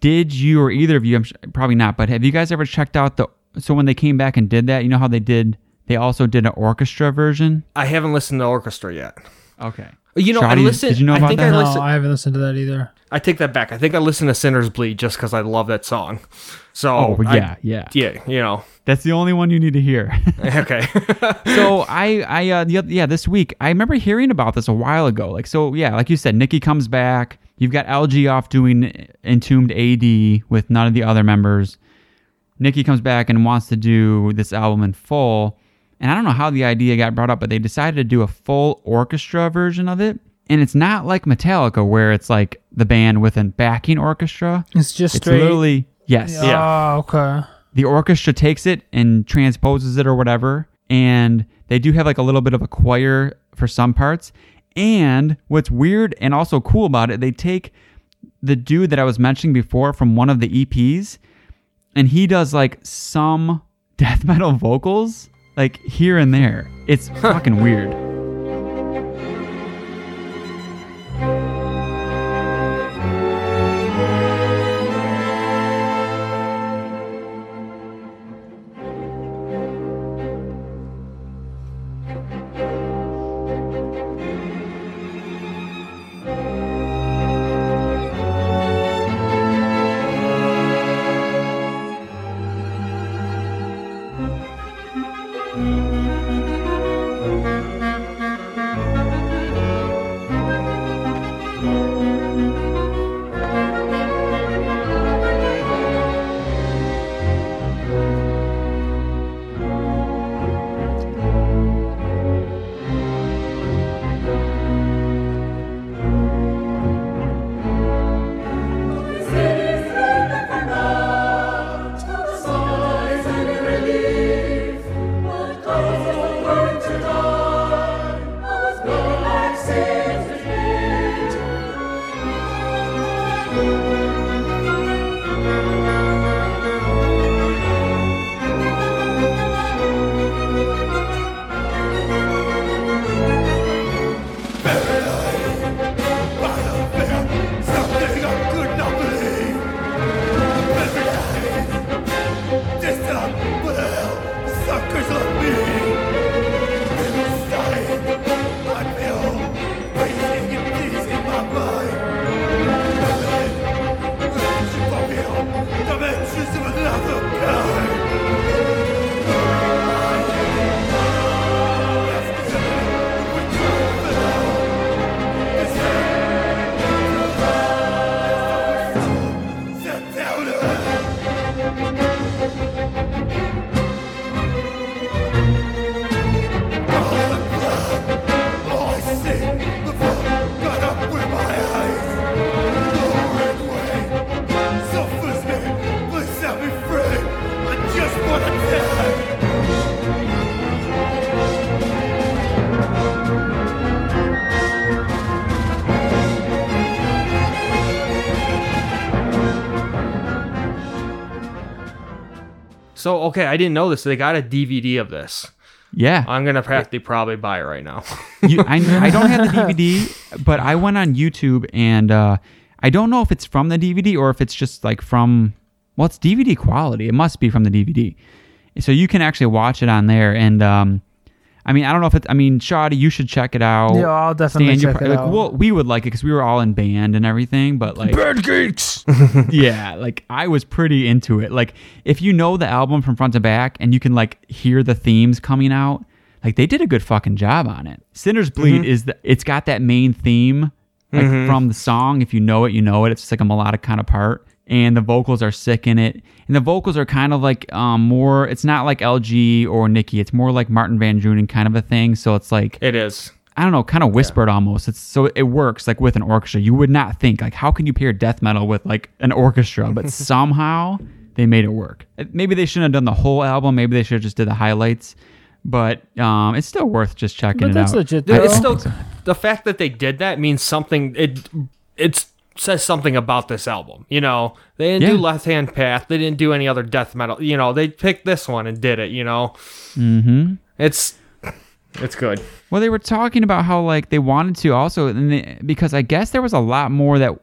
did you or either of you i'm sh- probably not but have you guys ever checked out the so when they came back and did that you know how they did they also did an orchestra version I haven't listened to orchestra yet. okay You know, I listened. did you know I about think that? I No, listened. I haven't listened to that either. I take that back. I think I listened to Sinners Bleed just because I love that song. So oh I- yeah yeah yeah, you know. that's the only one you need to hear Okay. so I, I, uh, yeah, this week I remember hearing about this a while ago. Like, so yeah, like you said, Nicke comes back. You've got LG off doing Entombed AD with none of the other members. Nicke comes back and wants to do this album in full. And I don't know how the idea got brought up, but they decided to do a full orchestra version of it. And it's not like Metallica where it's like the band with a backing orchestra. It's just It's straight. literally yes. Yeah. Oh, okay. The orchestra takes it and transposes it or whatever, and they do have like a little bit of a choir for some parts. And what's weird and also cool about it, they take the dude that I was mentioning before from one of the EPs, and he does like some death metal vocals, like here and there. It's fucking weird. So okay, I didn't know this. They got a DVD of this. Yeah. I'm gonna practically probably buy it right now. you, I, I don't have the DVD, but I went on YouTube and uh, I don't know if it's from the DVD or if it's just like from, well, it's DVD quality. It must be from the DVD. So you can actually watch it on there. And um, I mean, I don't know if it's, I mean, Shoddy, you should check it out. Yeah, I'll definitely Stan, check pro- it like, out. Well, we would like it because we were all in band and everything, but like, Bird geeks. yeah, like I was pretty into it. Like if you know the album from front to back and you can like hear the themes coming out, like they did a good fucking job on it. Sinner's Bleed mm-hmm. is the it's got that main theme like mm-hmm. from the song. If you know it, you know it. It's just like a melodic kind of part. And the vocals are sick in it. And the vocals are kind of like um more it's not like LG or Nicke. It's more like Martin Van Drunen kind of a thing. So it's like It is. I don't know, kind of whispered almost. It's so it works like with an orchestra. You would not think like how can you pair death metal with like an orchestra, but somehow they made it work. Uh, Maybe they shouldn't have done the whole album. Maybe they should have just did the highlights. But um, it's still worth just checking But it that's out. legit. Dude, Though. it's still the fact that they did that means something. It it says something about this album. You know, they didn't do Left Hand Path. They didn't do any other death metal. You know, they picked this one and did it. You know, mm-hmm. it's it's good. Well, they were talking about how like they wanted to also, and they, because I guess there was a lot more that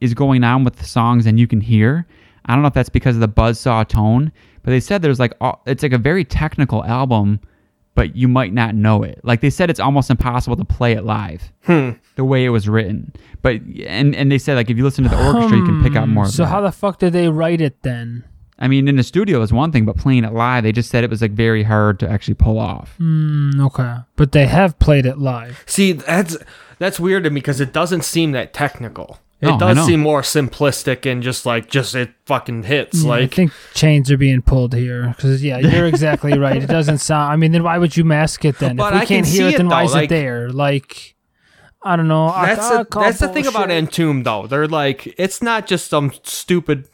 is going on with the songs than you can hear. I don't know if that's because of the buzzsaw tone, but they said there's like it's like a very technical album, but you might not know it. Like they said, it's almost impossible to play it live the way it was written. But and and they said like if you listen to the orchestra, you can pick out more. Of So that. how the fuck did they write it then? I mean, in the studio is one thing, but playing it live, they just said it was like very hard to actually pull off. Mm, okay, but they have played it live. See, that's that's weird to me because it doesn't seem that technical. It No, does seem more simplistic and just like just it fucking hits. Yeah, I think chains are being pulled here because yeah, you're exactly right. It doesn't sound. I mean, then why would you mask it then? But if we I can can't hear it, it, then why though, is like- it there? Like, I don't know. That's I the, that's the thing about. Entomb though. They're like it's not just some stupid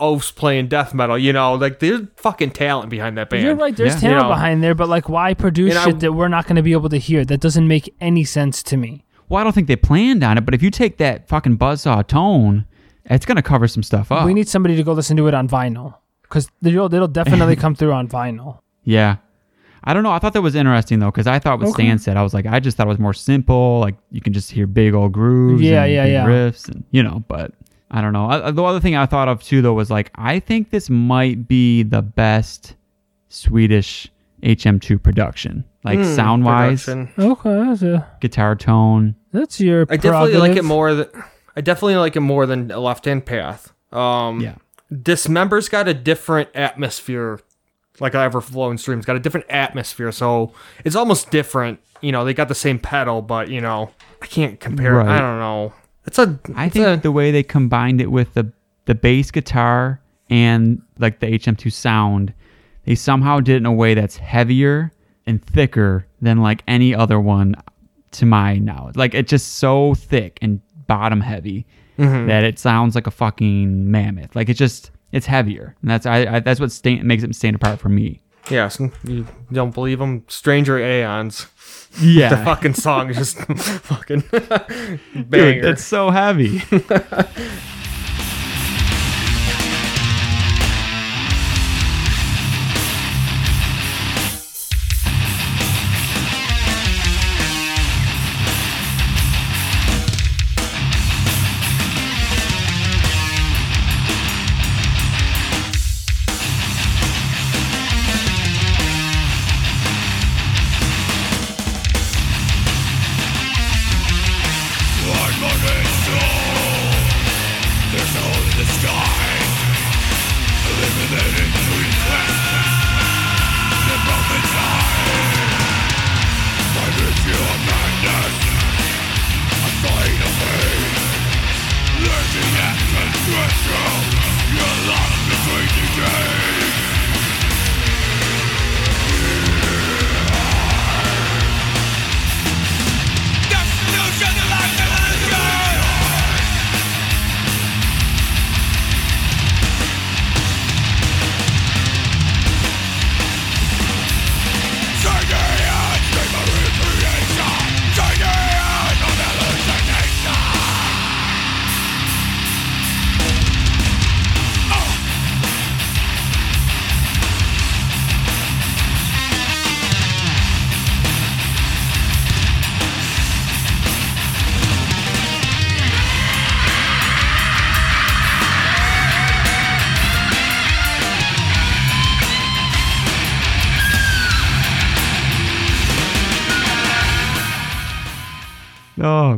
oafs playing death metal. You know, like there's fucking talent behind that band. You're right. There's Yeah. talent You know. behind there, but like, why produce And I- shit that we're not going to be able to hear? That doesn't make any sense to me. Well, I don't think they planned on it, but if you take that fucking buzzsaw tone, it's gonna cover some stuff up. We need somebody to go listen to it on vinyl because it'll, it'll definitely come through on vinyl. Yeah. I don't know. I thought that was interesting though, because I thought what Okay. Stan said, I was like, I just thought it was more simple. Like you can just hear big old grooves, Yeah, and yeah, yeah. riffs, and you know. But I don't know. I, the other thing I thought of too though was like, I think this might be the best Swedish HM2 production, like Hmm, sound wise. Okay, that's, a, guitar tone. that's your. I definitely like it more than I definitely like it more than a left hand path. Um Yeah. Dismember's got a different atmosphere like Ever Flowing Stream's got a different atmosphere, so it's almost different. You know, they got the same pedal, but you know, I can't compare Right. I don't know. It's a I it's think a, the way they combined it with the the bass guitar and like the HM2 sound, they somehow did it in a way that's heavier and thicker than like any other one to my knowledge. Like it's just so thick and bottom heavy mm-hmm. that it sounds like a fucking mammoth. Like it's just it's heavier, and that's I, I that's what stand, makes it stand apart for me. yes, you don't believe them? Stranger Aeons. Yeah, The fucking song is just fucking Dude, banger. it's so heavy.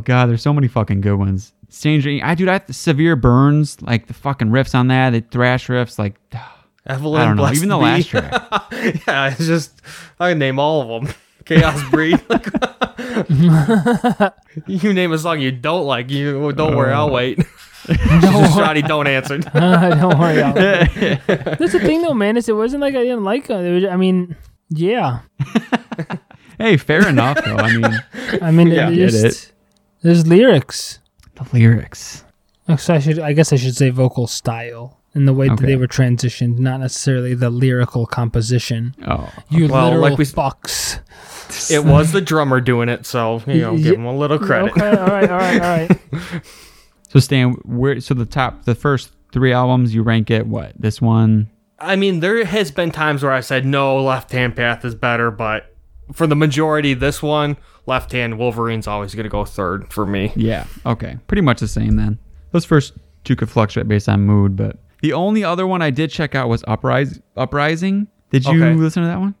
god, there's so many fucking good ones. Stranger, I dude, I have severe burns like the fucking riffs on that, the thrash riffs, like Evilyn I don't know, even the last track. yeah, it's just I can name all of them. Chaos Breed. you name a song you don't like, you oh. don't worry, I'll wait. Just Shadi don't answer. don't worry. I'll- That's the thing, though, man. Is it wasn't like I didn't like it. It was- I mean, yeah. hey, fair enough though. I mean, I mean, Yeah. it Get just, there's lyrics. the lyrics. Oh, so I should, I guess, I should say vocal style and the way that they were transitioned, not necessarily the lyrical composition. Oh, You Well, literal like we- fucks. It was the drummer doing it, so you know, give him a little credit. Okay, all right, all right, all right. so Stan, where? So the top, the first three albums, you rank it what? This one? I mean, there has been times where I said no, left hand path is better, but for the majority, this one, left hand Wolverine's always gonna go third for me. Yeah. Okay. Pretty much the same then. Those first two could fluctuate based on mood, but the only other one I did check out was Uprise, Uprising. Did you Okay. listen to that one?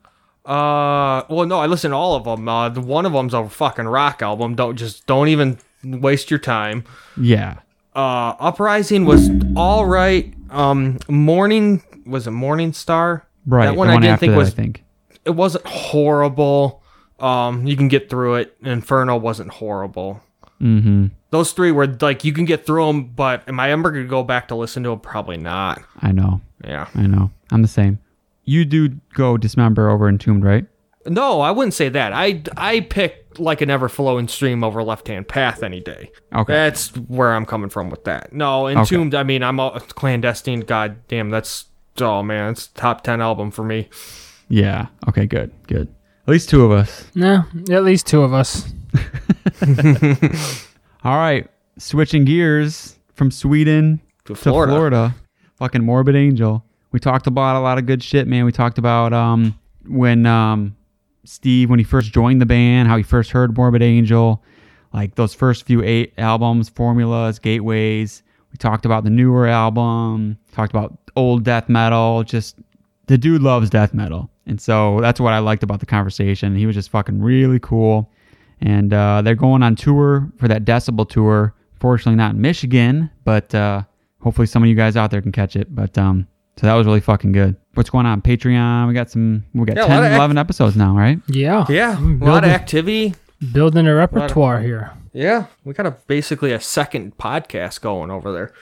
Uh, well, no, I listened to all of them. Uh, the one of them's a fucking rock album. Don't just don't even waste your time. Yeah. Uh, Uprising was all right. Um, Morning was a Morning Star? Right. That one the I didn't think that, was I think. It wasn't horrible. Um, you can get through it. Inferno wasn't horrible. Mm-hmm. Those three were like you can get through them, but am I ever gonna go back to listen to them? Probably not. I know. Yeah. I know. I'm the same. You do go Dismember over Entombed, right? No, I wouldn't say that. I I pick like an ever flowing stream over left hand path any day. Okay. That's where I'm coming from with that. No, Entombed. I mean, I'm all, clandestine. God damn, that's oh man, it's top ten album for me. Yeah. Okay. Good. Good. At least two of us. No, at least two of us. All right. Switching gears from Sweden To to Florida. Florida. Fucking Morbid Angel. We talked about a lot of good shit, man. We talked about um when um Steve when he first joined the band, how he first heard Morbid Angel, like those first few eight albums, formulas, gateways. We talked about the newer album, talked about old death metal, just the dude loves death metal. And so that's what I liked about the conversation. He was just fucking really cool. And uh, they're going on tour for that Decibel tour. Fortunately, not in Michigan, but uh, hopefully some of you guys out there can catch it. But um, so that was really fucking good. What's going on? Patreon. We got some. We got Yeah, 10, lot of act- 11 episodes now, right? Yeah. Yeah, a Mm, lot of activity. Building a repertoire here. Yeah, we got a basically a second podcast going over there.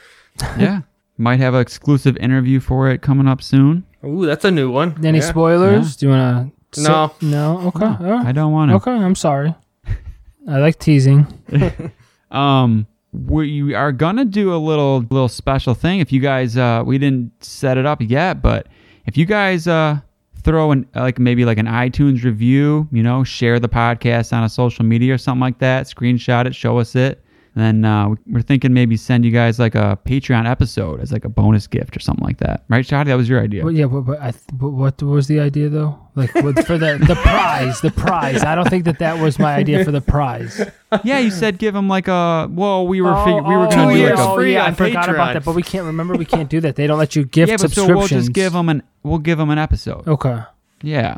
yeah. Might have an exclusive interview for it coming up soon. Ooh, that's a new one. Any Yeah. spoilers? Do you want to? No. No. Okay. all right. I don't want to. Okay. I'm sorry. I like teasing. Um, we are gonna do a little little special thing. If you guys, uh, we didn't set it up yet, but if you guys uh throw an like maybe like an iTunes review, you know, share the podcast on a social media or something like that, screenshot it, show us it. And then uh, we're thinking maybe send you guys like a Patreon episode as like a bonus gift or something like that, right, Shadi? That was your idea. Well, yeah, but, but I th- but what was the idea though? Like with, for the the prize, the prize. I don't think that that was my idea for the prize. yeah, you said give them like a. Well, we were Oh, fig- we were oh, gonna Two do like a. oh, free yeah, I on forgot about that, but we can't remember. We can't do that. They don't let you gift Yeah, but so we'll just give them an. We'll give them an episode. Okay. Yeah.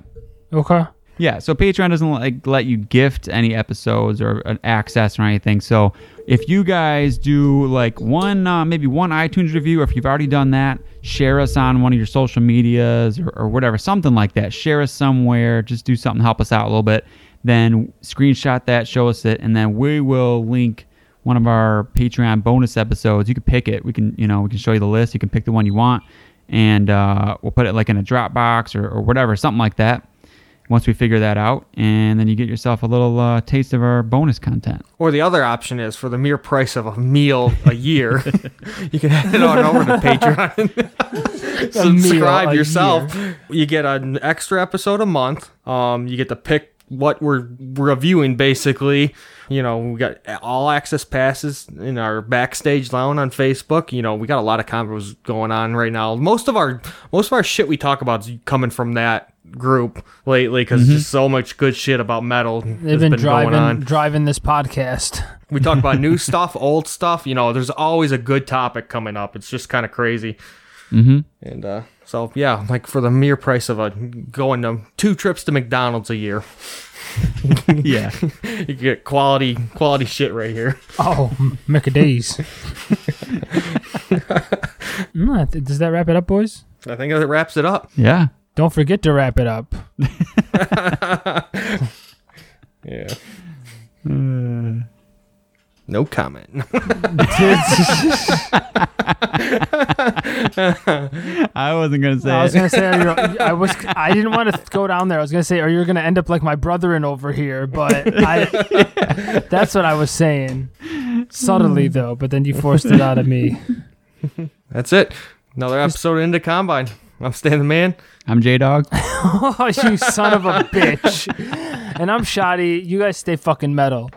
Okay. Yeah, so Patreon doesn't like let you gift any episodes or an access or anything. So if you guys do like one, uh, maybe one iTunes review, or if you've already done that, share us on one of your social medias or, or whatever, something like that. Share us somewhere. Just do something, help us out a little bit. Then screenshot that, show us it, and then we will link one of our Patreon bonus episodes. You can pick it. We can, you know, we can show you the list. You can pick the one you want, and uh, we'll put it like in a Dropbox or, or whatever, something like that once we figure that out and then you get yourself a little uh, taste of our bonus content Or the other option is for the mere price of a meal a year, you can head on over to Patreon subscribe yourself. You get an extra episode a month. Um, you get to pick what we're reviewing basically. You know, we got all access passes in our backstage lounge on Facebook. You know, we got a lot of combos going on right now. Most of our most of our shit we talk about is coming from that group lately because just so much good shit about metal They've has been, been driving going on. driving this podcast. We talk about new stuff, old stuff. You know, there's always a good topic coming up. It's just kind of crazy. mm-hmm. And uh, so, yeah, like for the mere price of a going to two trips to McDonald's a year, yeah you get quality quality shit right here. Oh, Mercedes. I th- Does that wrap it up, boys? I think that wraps it up. yeah Don't forget to wrap it up. Yeah. Uh, No comment. i wasn't gonna say I was it. gonna say, are you, I was, I didn't want to go down there. I was gonna say, are you gonna end up like my brother-in over here? But I, that's what I was saying, subtly though. But then you forced it out of me. That's it. Another episode into Combine. I'm Stan the Man. i'm j-dog Oh, you son of a bitch! And I'm Shadi. You guys stay fucking metal.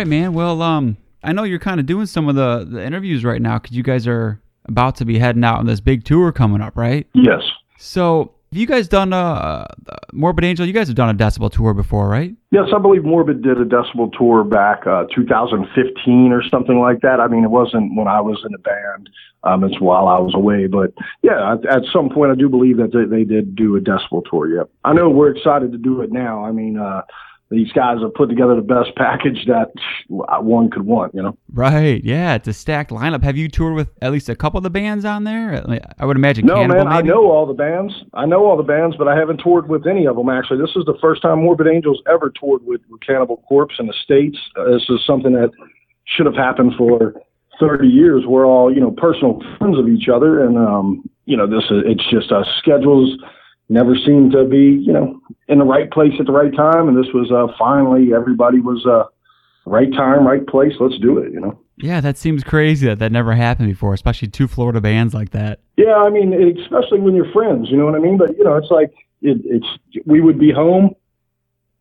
Right, man. Well, um, I know you're kind of doing some of the the interviews right now because you guys are about to be heading out on this big tour coming up, right? Yes. So, have you guys done uh, Morbid Angel? You guys have done a Decibel tour before, right? Yes, I believe Morbid did a Decibel tour back uh, 2015 or something like that. I mean, it wasn't when I was in the band. Um, it's while I was away, but yeah, at, at some point I do believe that they, they did do a Decibel tour. Yep. I know we're excited to do it now. I mean, uh, these guys have put together the best package that one could want, you know? Right. Yeah, it's a stacked lineup. Have you toured with at least a couple of the bands on there? I would imagine. No, Cannibal, man. I know all the bands. I know all the bands, but I haven't toured with any of them. Actually, this is the first time Morbid Angels ever toured with, with Cannibal Corpse in the states. Uh, this is something that should have happened for 30 years. We're all, you know, personal friends of each other, and um, you know, this is it's just uh, schedules never seemed to be, you know, in the right place at the right time. And this was uh, finally everybody was uh, right time, right place. Let's do it, you know. Yeah, that seems crazy that that never happened before, especially two Florida bands like that. Yeah, I mean, especially when you're friends, you know what I mean. But you know, it's like it, it's we would be home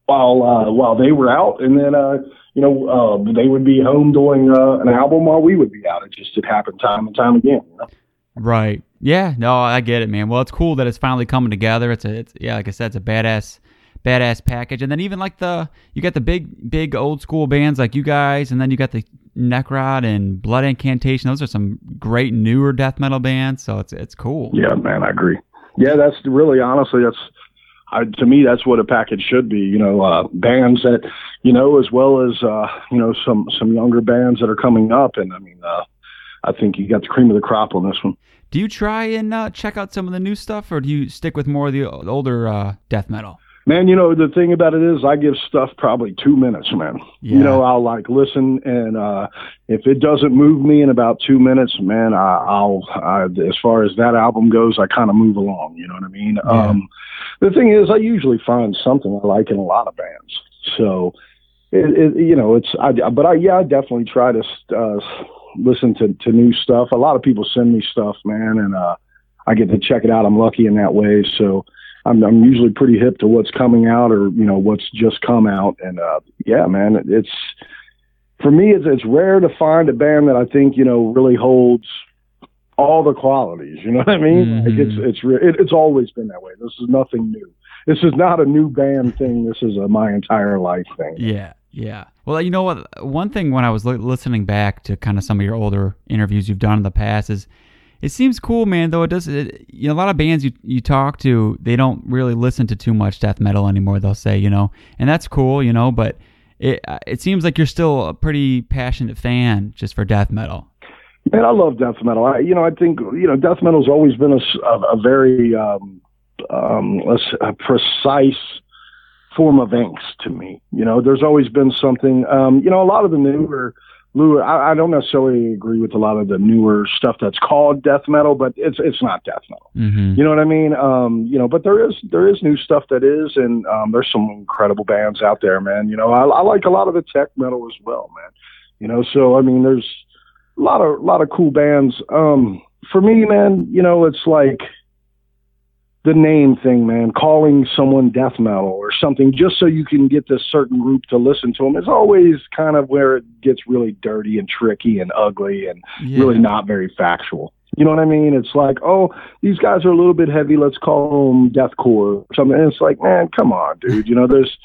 while uh, while they were out, and then uh, you know uh, they would be home doing uh, an album while we would be out. It just it happened time and time again. You know? Right. Yeah. No, I get it, man. Well, it's cool that it's finally coming together. It's a, it's yeah, like I said, it's a badass, badass package. And then even like the, you got the big, big old school bands like you guys, and then you got the Necrot and Blood Incantation. Those are some great newer death metal bands. So it's it's cool. Yeah, man, I agree. Yeah, that's really honestly that's. I, to me, that's what a package should be. You know, uh, bands that, you know, as well as uh, you know some some younger bands that are coming up, and I mean, uh, I think you got the cream of the crop on this one. Do you try and uh, check out some of the new stuff, or do you stick with more of the older uh, death metal? Man, you know the thing about it is, I give stuff probably two minutes, man. Yeah. You know, I'll like listen, and uh, if it doesn't move me in about two minutes, man, I, I'll. I, as far as that album goes, I kind of move along. You know what I mean? Yeah. Um, the thing is, I usually find something I like in a lot of bands. So, it, it you know, it's. I, but I, yeah, I definitely try to uh, listen to to new stuff. A lot of people send me stuff, man, and uh, I get to check it out. I'm lucky in that way. So. I'm, I'm usually pretty hip to what's coming out or you know what's just come out and uh yeah man it's for me it's it's rare to find a band that I think you know really holds all the qualities you know what I mean Mhm. like it's it's re- it, it's always been that way this is nothing new this is not a new band thing this is a my entire life thing Yeah, yeah. Well, you know what? One thing when I was listening back to kind of some of your older interviews you've done in the past is it seems cool, man. Though it does, it, you know, a lot of bands you you talk to, they don't really listen to too much death metal anymore. They'll say, you know, and that's cool, you know, but it uh, it seems like you're still a pretty passionate fan just for death metal. Man, I love death metal. I, you know, I think you know, death metal's always been a very um, um, a precise form of angst to me. You know, there's always been something. Um, you know, a lot of the newer, newer. I, I don't necessarily agree with a lot of the newer stuff that's called death metal, but it's it's not death metal. Mm-hmm. You know what I mean? Um, you know, but there is there is new stuff that is, and um, there's some incredible bands out there, man. You know, I, I like a lot of the tech metal as well, man. You know, so I mean, there's a lot of a lot of cool bands. Um, for me, man, you know, it's like the name thing, man. Calling someone death metal or something just so you can get this certain group to listen to them is always kind of where it gets really dirty and tricky and ugly and Yeah. really not very factual. You know what I mean? It's like, oh, these guys are a little bit heavy. Let's call them deathcore or something. And it's like, man, come on, dude. You know, there's,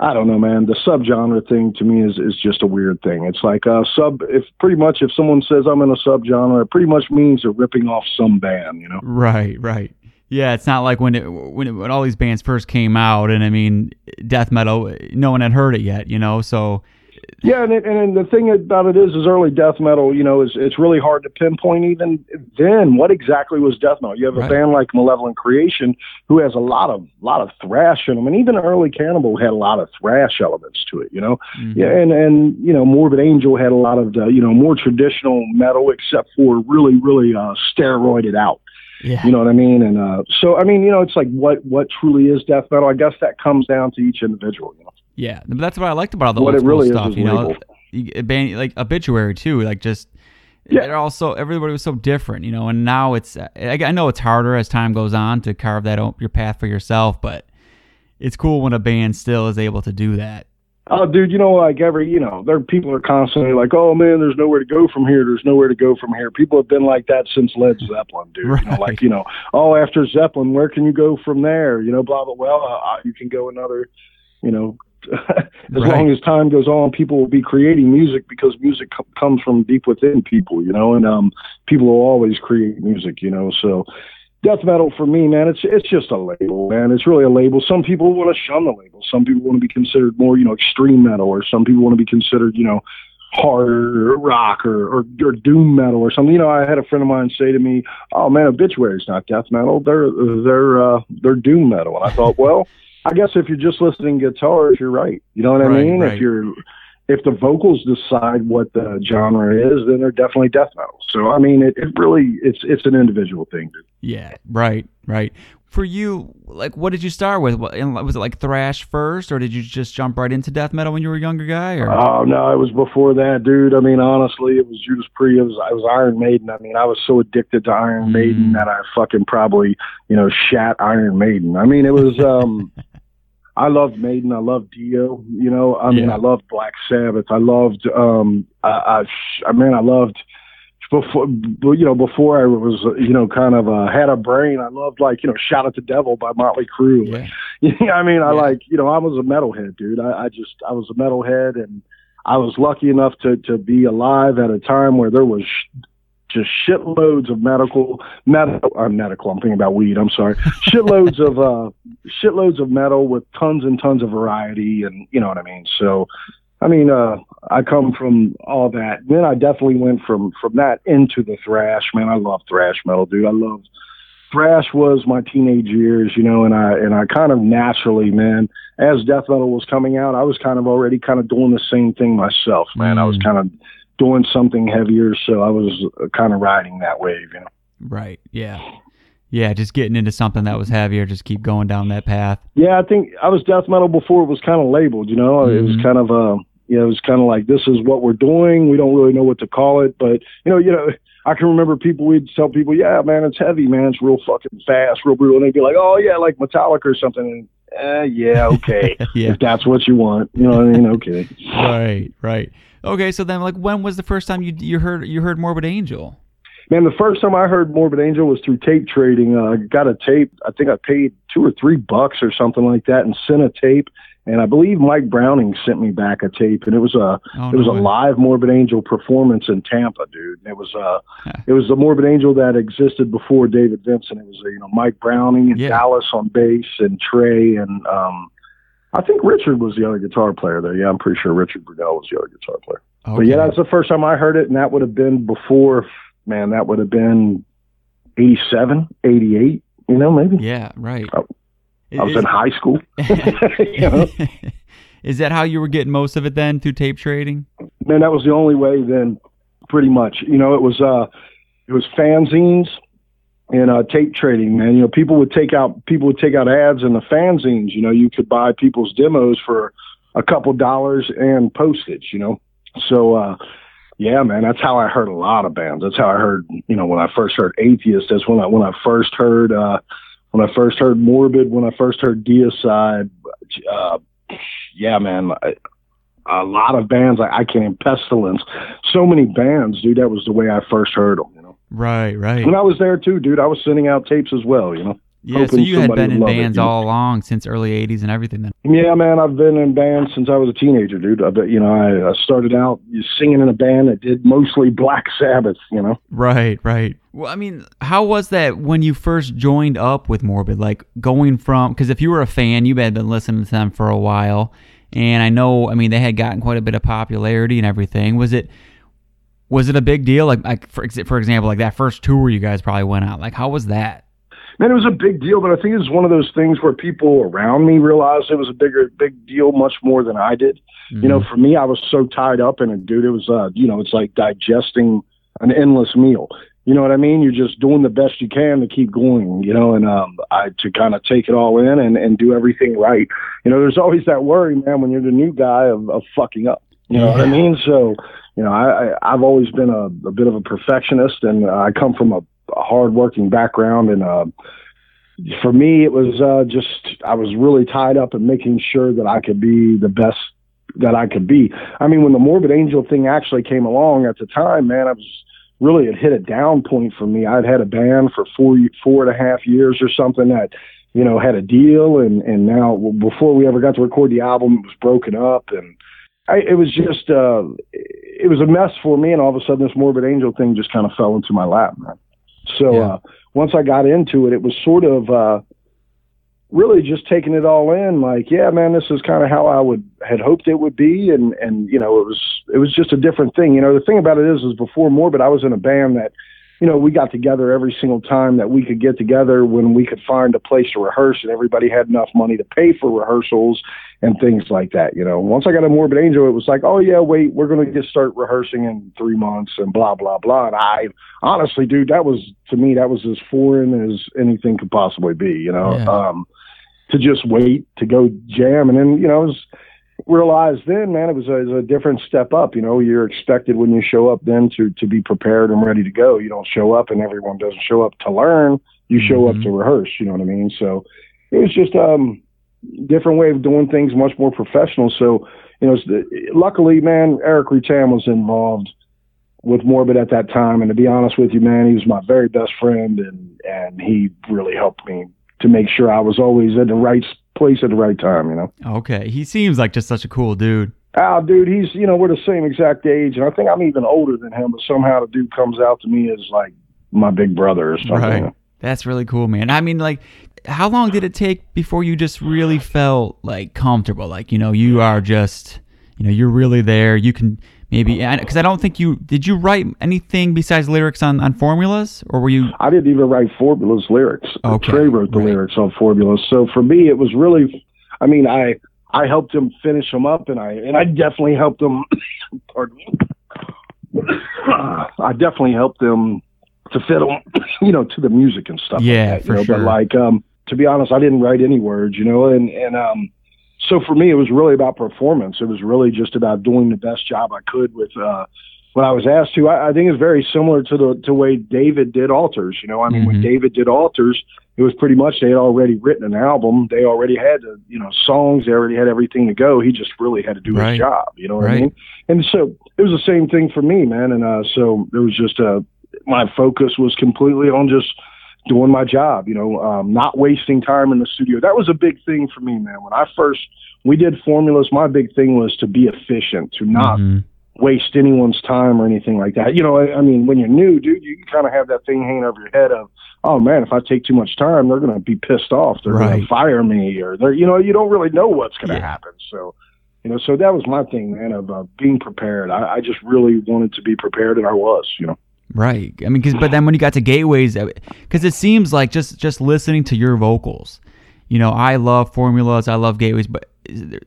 I don't know, man. The subgenre thing to me is is just a weird thing. It's like a sub. If pretty much if someone says I'm in a subgenre, it pretty much means they're ripping off some band. You know? Right, right. Yeah, it's not like when it when it, when all these bands first came out, and I mean, death metal, no one had heard it yet, you know. So Yeah, and it, and the thing about it is, is early death metal. You know, is it's really hard to pinpoint even then what exactly was death metal. You have a Right. band like Malevolent Creation who has a lot of lot of thrash in them, and even early Cannibal had a lot of thrash elements to it. You know, mhm. yeah, and and you know, Morbid Angel had a lot of the you know more traditional metal, except for really really uh, steroided out. Yeah, You know what I mean? And uh, so I mean, you know, it's like what what truly is death metal. I guess that comes down to each individual. You know. yeah. But that's what I liked about all the What old it really stuff, you know. label. You- a band like obituary too, like just Yeah. they're also everybody was so different, you know. And now it's I, I know it's harder as time goes on to carve that o- your path for yourself, but it's cool when a band still is able to do that. Oh, dude, you know, like every, you know, there people are constantly like, "Oh man, there's nowhere to go from here. There's nowhere to go from here." People have been like that since Led Zeppelin, dude. You know, like you know, oh, after Zeppelin, where can you go from there? You know, blah blah. Well, uh, you can go another, you know, as Right. long as time goes on, people will be creating music because music co- comes from deep within people, you know, and um, people will always create music, you know. So, death metal for me, man, it's it's just a label, man. It's really a label. Some people want to shun the label. Some people want to be considered more, you know, extreme metal, or some people want to be considered, you know, harder rock or, or or doom metal or something. You know, I had a friend of mine say to me, "Oh man, Obituary's not death metal. They're they're uh, they're doom metal." And I thought, well, I guess if you're just listening to guitars, you're right. You know what I Right, mean? right. If you're if the vocals decide what the genre is, then they're definitely death metal. So I mean, it, it really it's it's an individual thing. Dude. Yeah, right, right. For you, like, what did you start with? What, was it like thrash first, or did you just jump right into death metal when you were a younger guy? Or Oh no, it was before that, dude. I mean, honestly, it was Judas Priest. It was, I was Iron Maiden. I mean, I was so addicted to Iron Mm. Maiden that I fucking probably, you know, shat Iron Maiden. I mean, it was. um I loved Maiden. I loved Dio. You know, I mean, Yeah. I loved Black Sabbath. I loved. um I, I, I mean, I loved before you know before I was you know kind of uh, had a brain. I loved like you know Shout at the Devil by Motley Crue. yeah, I mean, I Yeah. like, you know, I was a metalhead, dude. I, I just, I was a metalhead, and I was lucky enough to to be alive at a time where there was just shitloads of medical, medical, uh, medical. I'm thinking about weed. I'm sorry, shitloads of, uh, shitloads of metal with tons and tons of variety, and you know what I mean. So, I mean, uh, I come from all that. Then I definitely went from from that into the thrash. Man, I love thrash metal, dude. I love thrash was my teenage years, you know, and I and I kind of naturally, man, as death metal was coming out, I was kind of already kind of doing the same thing myself, man. I was Mm. kind of doing something heavier, so I was uh, kind of riding that wave, you know. right, yeah, yeah. Just getting into something that was heavier, just keep going down that path. Yeah, I think I was death metal before it was kind of labeled, you know. It was kind of uh you know, it was kind of like this is what we're doing. We don't really know what to call it, but you know, you know, I can remember people we'd tell people, "Yeah, man, it's heavy, man. It's real fucking fast, real brutal." And they'd be like, "Oh yeah, like Metallica or something." And, eh, yeah, okay, Yeah. if that's what you want, you know what I mean? Okay. right, right. Okay, so then, like, when was the first time you you heard you heard Morbid Angel? Man, the first time I heard Morbid Angel was through tape trading. Uh, I got a tape. I think I paid two or three bucks or something like that, and sent a tape. And I believe Mike Browning sent me back a tape, and it was a Oh, it was no a way. live Morbid Angel performance in Tampa, dude. And it was uh Huh. it was the Morbid Angel that existed before David Vincent. It was uh, you know Mike Browning and Yeah. Dallas on bass and Trey and um I think Richard was the other guitar player there. Yeah, I'm pretty sure Richard Brunelle was the other guitar player. But yeah, Okay. that's the first time I heard it, and that would have been before, man, that would have been 87, 88, you know, maybe. yeah, right. I was Is- in high school. you know? Is that how you were getting most of it then through tape trading? Man, that was the only way then, pretty much. You know, it was, uh, it was fanzines and uh, tape trading, man. You know, people would take out, people would take out ads in the fanzines. You know, you could buy people's demos for a couple dollars and postage, you know? So, uh, yeah, man, that's how I heard a lot of bands. That's how I heard, you know, when I first heard Atheist. That's when I when I first heard uh, when I first heard Morbid. When I first heard Deicide. Uh, yeah, man, I, a lot of bands. I, I can't Pestilence. So many bands, dude. That was the way I first heard them. You know, Right, right. when I was there too, dude. I was sending out tapes as well. You know. Yeah, so you had been in love it, bands know. all along since early '80s and everything. Then. Yeah, man, I've been in bands since I was a teenager, dude. I you know I, I started out singing in a band that did mostly Black Sabbath. You know. Right, right. Well, I mean, how was that when you first joined up with Morbid? Like going from because if you were a fan, you had been listening to them for a while, and I know, I mean, they had gotten quite a bit of popularity and everything. Was it was it a big deal? Like, like for for example, like that first tour you guys probably went out. Like, how was that? Man, it was a big deal, but I think it was one of those things where people around me realized it was a bigger, big deal, much more than I did. You know, for me, I was so tied up in it, dude. It was, uh, you know, it's like digesting an endless meal. You know what I mean? You're just doing the best you can to keep going, you know, and um, I to kind of take it all in and, and do everything right. You know, there's always that worry, man, when you're the new guy of, of fucking up. You know what I mean? So, you know, I, I I've always been a, a bit of a perfectionist, and I come from a, a hardworking background, and uh, for me, it was uh, just I was really tied up in making sure that I could be the best that I could be. I mean, when the Morbid Angel thing actually came along at the time, man, I was really it hit a down point for me. I'd had a band for four four and a half years or something that you know had a deal, and and now before we ever got to record the album, it was broken up, and I, it was just uh, it was a mess for me. And all of a sudden, this Morbid Angel thing just kind of fell into my lap, man. So Yeah. uh, once I got into it, it was sort of. Uh, really just taking it all in like yeah man this is kind of how i would had hoped it would be and and you know it was it was just a different thing. You know the thing about it is is before morbid i was in a band that you know we got together every single time that we could get together when we could find a place to rehearse and everybody had enough money to pay for rehearsals and things like that you know. Once i got a morbid angel it was like oh yeah wait we're going to just start rehearsing in three months and blah blah blah and i honestly dude that was to me that was as foreign as anything could possibly be you know. Yeah. um to just wait to go jam. And then you know it was realized then man it was a, it was a different step up. You know you're expected when you show up then to to be prepared and ready to go. You don't show up and everyone doesn't show up to learn. You show up Mhm. to rehearse you know what i mean? So it was just um different way of doing things much more professional. So you know it's luckily man eric rutan was involved with morbid at that time. And to be honest with you man he was my very best friend and and he really helped me to make sure i was always at the right place at the right time you know Okay, he seems like just such a cool dude. Ah, dude, he's you know we're the same exact age, and I think I'm even older than him. But somehow the dude comes out to me as like my big brother or something. Right. That's really cool, man. I mean, like, how long did it take before you just really felt like comfortable? Like, you know, you are just, you know, you're really there. You can maybe, because I don't think you did. You write anything besides lyrics on on formulas, or were you? I didn't even write Formula's lyrics. Okay, Trey wrote the right. lyrics on formulas So for me, it was really, I mean, I I helped him finish them up, and I and I definitely helped him. pardon me. I definitely helped them to fit them, you know, to the music and stuff. Yeah, like that, for you know? sure. But like, um, to be honest, I didn't write any words, you know, and and um, so for me, it was really about performance. It was really just about doing the best job I could with uh, what I was asked to. I, I think it's very similar to the to way David did Altars. You know, I mean, when Mhm. David did Altars, it was pretty much they had already written an album. They already had the you know songs. They already had everything to go. He just really had to do Right. his job. You know what Right. I mean? And so it was the same thing for me, man. And uh, so it was just uh, my focus was completely on just doing my job. You know, um, not wasting time in the studio. That was a big thing for me, man. When I first we did formulas, my big thing was to be efficient, to not Mhm. waste anyone's time or anything like that. You know, I, I mean, when you're new, dude, you kind of have that thing hanging over your head of, oh man, if I take too much time, they're going to be pissed off. They're going to fire me, or they're, you know, you don't really know what's going to Yeah. happen. So, you know, so that was my thing, man, of uh, being prepared. I, I just really wanted to be prepared, and I was. You know, Right. I mean, 'cause- but then when you got to Gateways, because it seems like just just listening to your vocals, you know, I love formulas, I love Gateways, but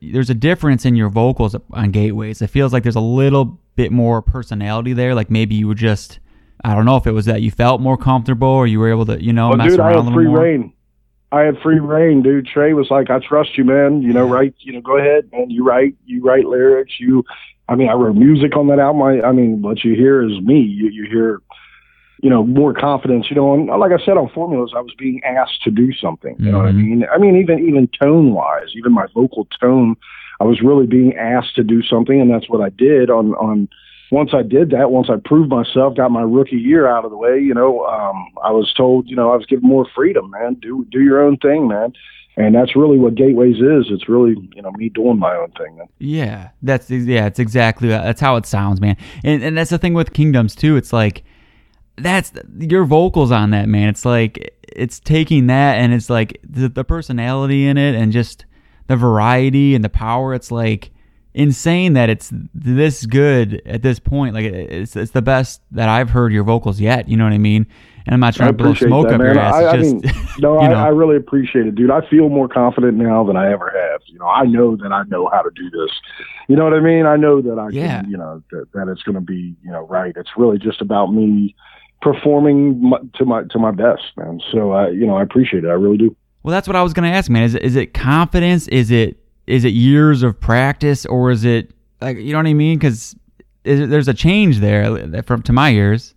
there's a difference in your vocals on Gateways. It feels like there's a little bit more personality there. Like maybe you were just, I don't know if it was that you felt more comfortable or you were able to, you know, well, mess dude, I around a had little free more. reign. I had free reign, dude. Trey was like, "I trust you, man. You know, write. You know, go ahead, man. You write. You write lyrics. You, I mean, I wrote music on that album. I, I mean, what you hear is me. You, you hear, you know, more confidence. You know, and like I said on formulas, I was being asked to do something. You know what I Mhm. mean? I mean, even even tone wise, even my vocal tone, I was really being asked to do something, and that's what I did on on once I did that, once I proved myself, got my rookie year out of the way, you know, um, I was told, you know, I was given more freedom, man. Do do your own thing, man. And that's really what Gateways is. It's really, you know, me doing my own thing. Yeah, that's yeah, it's exactly that's how it sounds, man. And and that's the thing with Kingdoms too. It's like that's your vocals on that, man. It's like it's taking that and it's like the, the personality in it and just the variety and the power. It's like insane that it's this good at this point. Like it's it's the best that I've heard your vocals yet. You know what I mean? And I'm not I trying to blow smoke that, up man. your ass. I, I mean, no, you I, know. I really appreciate it, dude. I feel more confident now than I ever have. You know, I know that I know how to do this. You know what I mean? I know that I Yeah. can, you know, that, that it's going to be, you know, right. It's really just about me performing my, to my to my best, man. So, I, you know, I appreciate it. I really do. Well, that's what I was gonna ask, man. Is it, is it confidence? Is it is it years of practice, or is it like you know what I mean? Because there's a change there uh, from to my ears.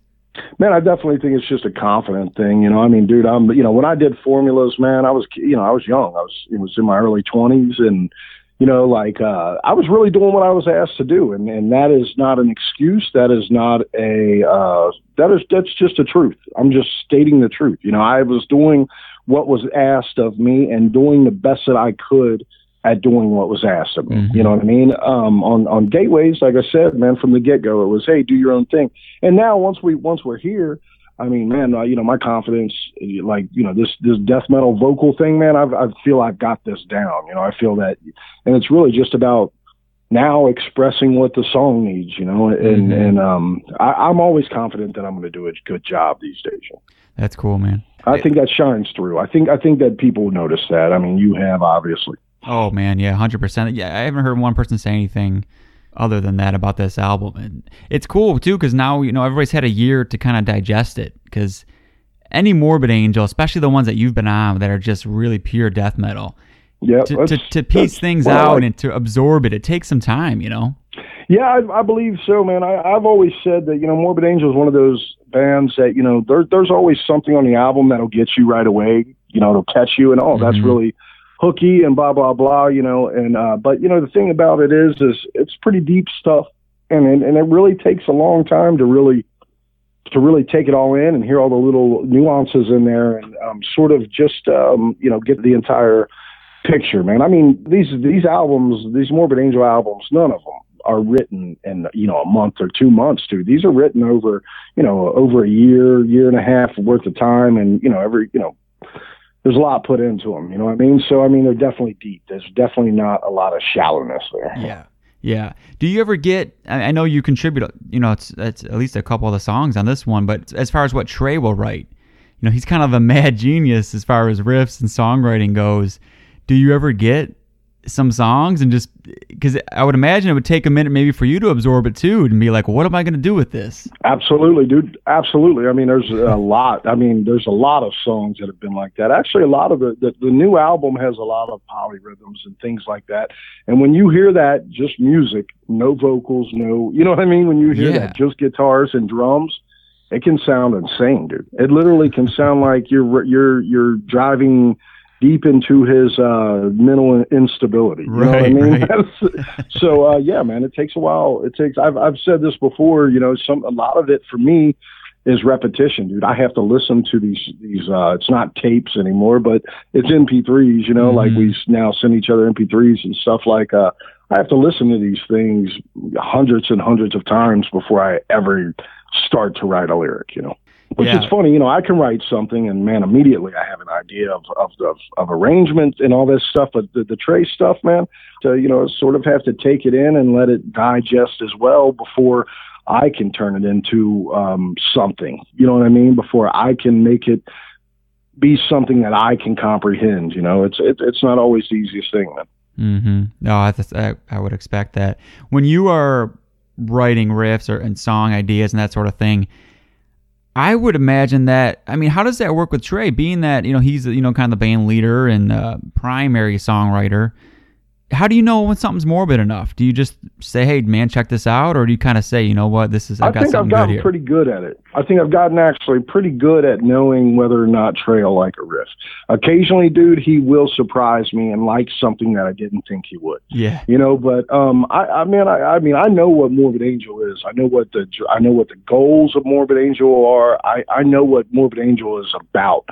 Man, I definitely think it's just a confident thing. You know, I mean, dude, I'm, you know, when I did formulas, man, I was, you know, I was young. I was, it was in my early twenties and, you know, like uh, I was really doing what I was asked to do, and and that is not an excuse. That is not a uh, that is that's just the truth. I'm just stating the truth. You know, I was doing what was asked of me and doing the best that I could at doing what was asked of me. Mhm. You know what I mean? Um, on on gateways, like I said, man, from the get go, it was hey, do your own thing. And now once we once we're here, I mean, man, uh, you know, my confidence, like you know, this this death metal vocal thing, man, I've, I feel I've got this down. You know, I feel that, and it's really just about now expressing what the song needs. You know, and Mhm. and um, I, I'm always confident that I'm going to do a good job these days. That's cool, man. I think that shines through. I think I think that people notice that. I mean, you have obviously. Oh man, yeah, hundred percent. Yeah, I haven't heard one person say anything other than that about this album, and it's cool too because now you know everybody's had a year to kind of digest it. Because any Morbid Angel, especially the ones that you've been on that are just really pure death metal, Yeah, to, to, to piece things well, out like- and to absorb it, it takes some time, you know. Yeah, I, I believe so, man. I, I've always said that you know Morbid Angel is one of those bands that you know there, there's always something on the album that'll get you right away. You know, it'll catch you, and oh, that's Mhm. really hooky and blah blah blah. You know, and uh, but you know the thing about it is, is it's pretty deep stuff, and and, and it really takes a long time to really to really take it all in and hear all the little nuances in there, and um, sort of just um, you know get the entire picture, man. I mean, these these albums, these Morbid Angel albums, none of them are written in you know a month or two months, dude. These are written over you know over a year, year and a half worth of time, and you know every you know there's a lot put into them. You know what I mean? So I mean they're definitely deep. There's definitely not a lot of shallowness there. Yeah. Yeah. Do you ever get? I know you contribute. You know, it's, it's at least a couple of the songs on this one, but as far as what Trey will write, you know, he's kind of a mad genius as far as riffs and songwriting goes. Do you ever get some songs and just because I would imagine it would take a minute maybe for you to absorb it too and be like, what am I going to do with this? Absolutely, dude. Absolutely. I mean, there's a lot. I mean, there's a lot of songs that have been like that. Actually, a lot of the, the, the new album has a lot of polyrhythms and things like that. And when you hear that, just music, no vocals, no, you know what I mean? When you hear Yeah. that, just guitars and drums, it can sound insane, dude. It literally can sound like you're, you're, you're driving deep into his uh, mental instability. You know what I Right, mean? right. So uh, yeah, man, it takes a while. It takes. I've I've said this before. You know, some a lot of it for me is repetition, dude. I have to listen to these these. Uh, it's not tapes anymore, but it's MP3s. You know, like Mhm. we now send each other MP3s and stuff. Like uh, I have to listen to these things hundreds and hundreds of times before I ever start to write a lyric. You know. Which Yeah. is funny, you know. I can write something, and man, immediately I have an idea of of of, of arrangement and all this stuff. But the, the Trey stuff, man, to you know, sort of have to take it in and let it digest as well before I can turn it into um, something. You know what I mean? Before I can make it be something that I can comprehend. You know, it's it, it's not always the easiest thing, man. Mm-hmm. No, I, th- I I would expect that when you are writing riffs or and song ideas and that sort of thing. I would imagine that. I mean, how does that work with Trey? Being that you know he's you know kind of the band leader and uh, primary songwriter. How do you know when something's morbid enough? Do you just say, "Hey, man, check this out," or do you kind of say, "You know what, this is I've I got think I've something good gotten pretty good at it. I think I've gotten actually pretty good at knowing whether or not Trey will like a riff. Occasionally, dude, he will surprise me and like something that I didn't think he would. yeah, You know, but um, I, I mean, I, I mean, I know what Morbid Angel is. I know what the I know what the goals of Morbid Angel are. I, I know what Morbid Angel is about.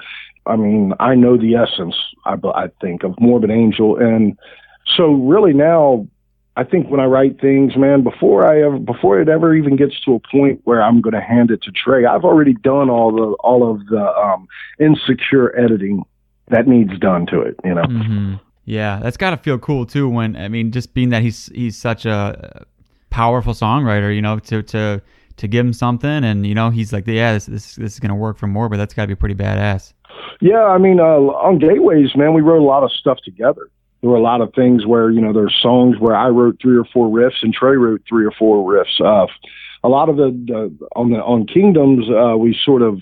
I mean, I know the essence. I, I think of Morbid Angel, and so really now, I think when I write things, man, before I ever before it ever even gets to a point where I'm going to hand it to Trey, I've already done all the all of the um, insecure editing that needs done to it. You know. hmm Yeah, that's got to feel cool too. When I mean, just being that he's he's such a powerful songwriter, you know, to to to give him something, and you know, he's like, yeah, this this, this is gonna work for more, but that's got to be pretty badass. Yeah, I mean, uh, on Gateways, man, we wrote a lot of stuff together. There were a lot of things where you know there's songs where I wrote three or four riffs and Trey wrote three or four riffs. Uh, a lot of the, the on the on Kingdoms, uh, we sort of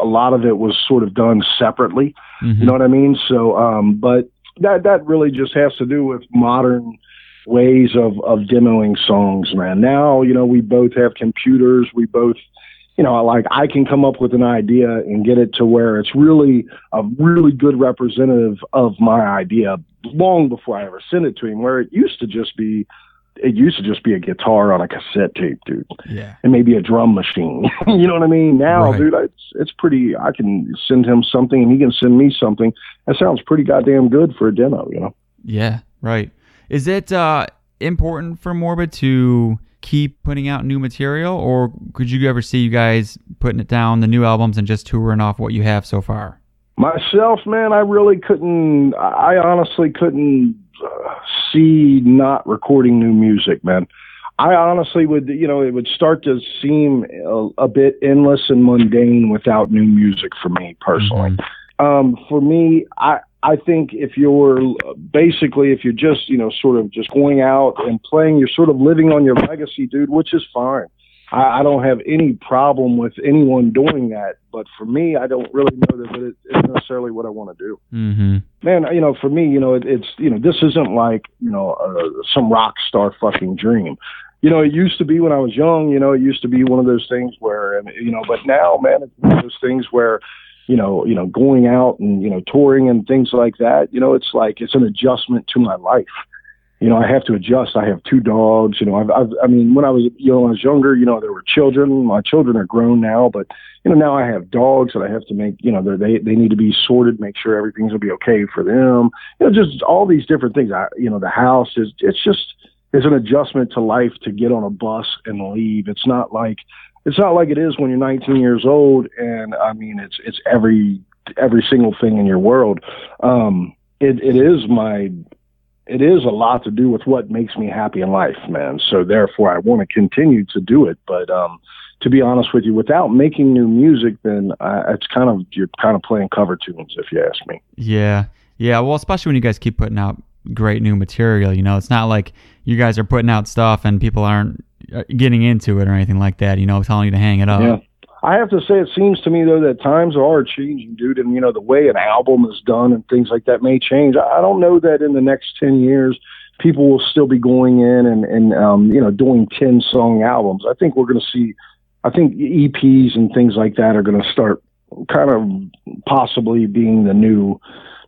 a lot of it was sort of done separately. Mhm. You know what I mean? So, um, but that that really just has to do with modern ways of of demoing songs, man. Now, you know, we both have computers. We both you know, like I can come up with an idea and get it to where it's really a really good representative of my idea long before I ever send it to him. Where it used to just be, it used to just be a guitar on a cassette tape, dude, Yeah. and maybe a drum machine. you know what I mean? Now, Right. dude, it's it's pretty. I can send him something, and he can send me something. That sounds pretty goddamn good for a demo, you know. Yeah, right. Is it uh, important for Morbid to keep putting out new material, or could you ever see you guys putting it down, the new albums, and just touring off what you have so far? Myself, man, I really couldn't. I honestly couldn't uh, see not recording new music, man. I honestly would, you know, it would start to seem a, a bit endless and mundane without new music for me personally. Um, for me, I I think if you're basically if you're just you know sort of just going out and playing, you're sort of living on your legacy, dude, which is fine. I, I don't have any problem with anyone doing that, but for me, I don't really know that it, it's necessarily what I want to do Mm-hmm. man, you know, for me, you know, it, it's you know, this isn't like you know uh, some rock star fucking dream. You know, it used to be when I was young. You know, it used to be one of those things where, and you know, but now, man, it's one of those things where, you know, you know, going out and you know, touring and things like that. You know, it's like it's an adjustment to my life. You know, I have to adjust. I have two dogs. You know, I've, I've I mean, when I was you know, when I was younger, you know, there were children. My children are grown now, but you know, now I have dogs that I have to make, you know, they they need to be sorted, make sure everything's gonna be okay for them. You know, just all these different things. I, you know, the house is it's just it's an adjustment to life to get on a bus and leave. It's not like it's not like it is when you're 19 years old, and I mean, it's it's every every single thing in your world. Um, it it is my it is a lot to do with what makes me happy in life, man. So therefore, I want to continue to do it, but um to be honest with you, without making new music, then uh, it's kind of you're kind of playing cover tunes, if you ask me. Yeah, yeah. Well, especially when you guys keep putting out great new material. You know, it's not like you guys are putting out stuff and people aren't getting into it or anything like that. You know, telling you to hang it up. Yeah. I have to say, it seems to me though that times are changing, dude, and you know the way an album is done and things like that may change. I I don't know that in the next ten years people will still be going in and and um, you know doing ten song albums. I think we're going to see. I think EPs and things like that are going to start kind of possibly being the new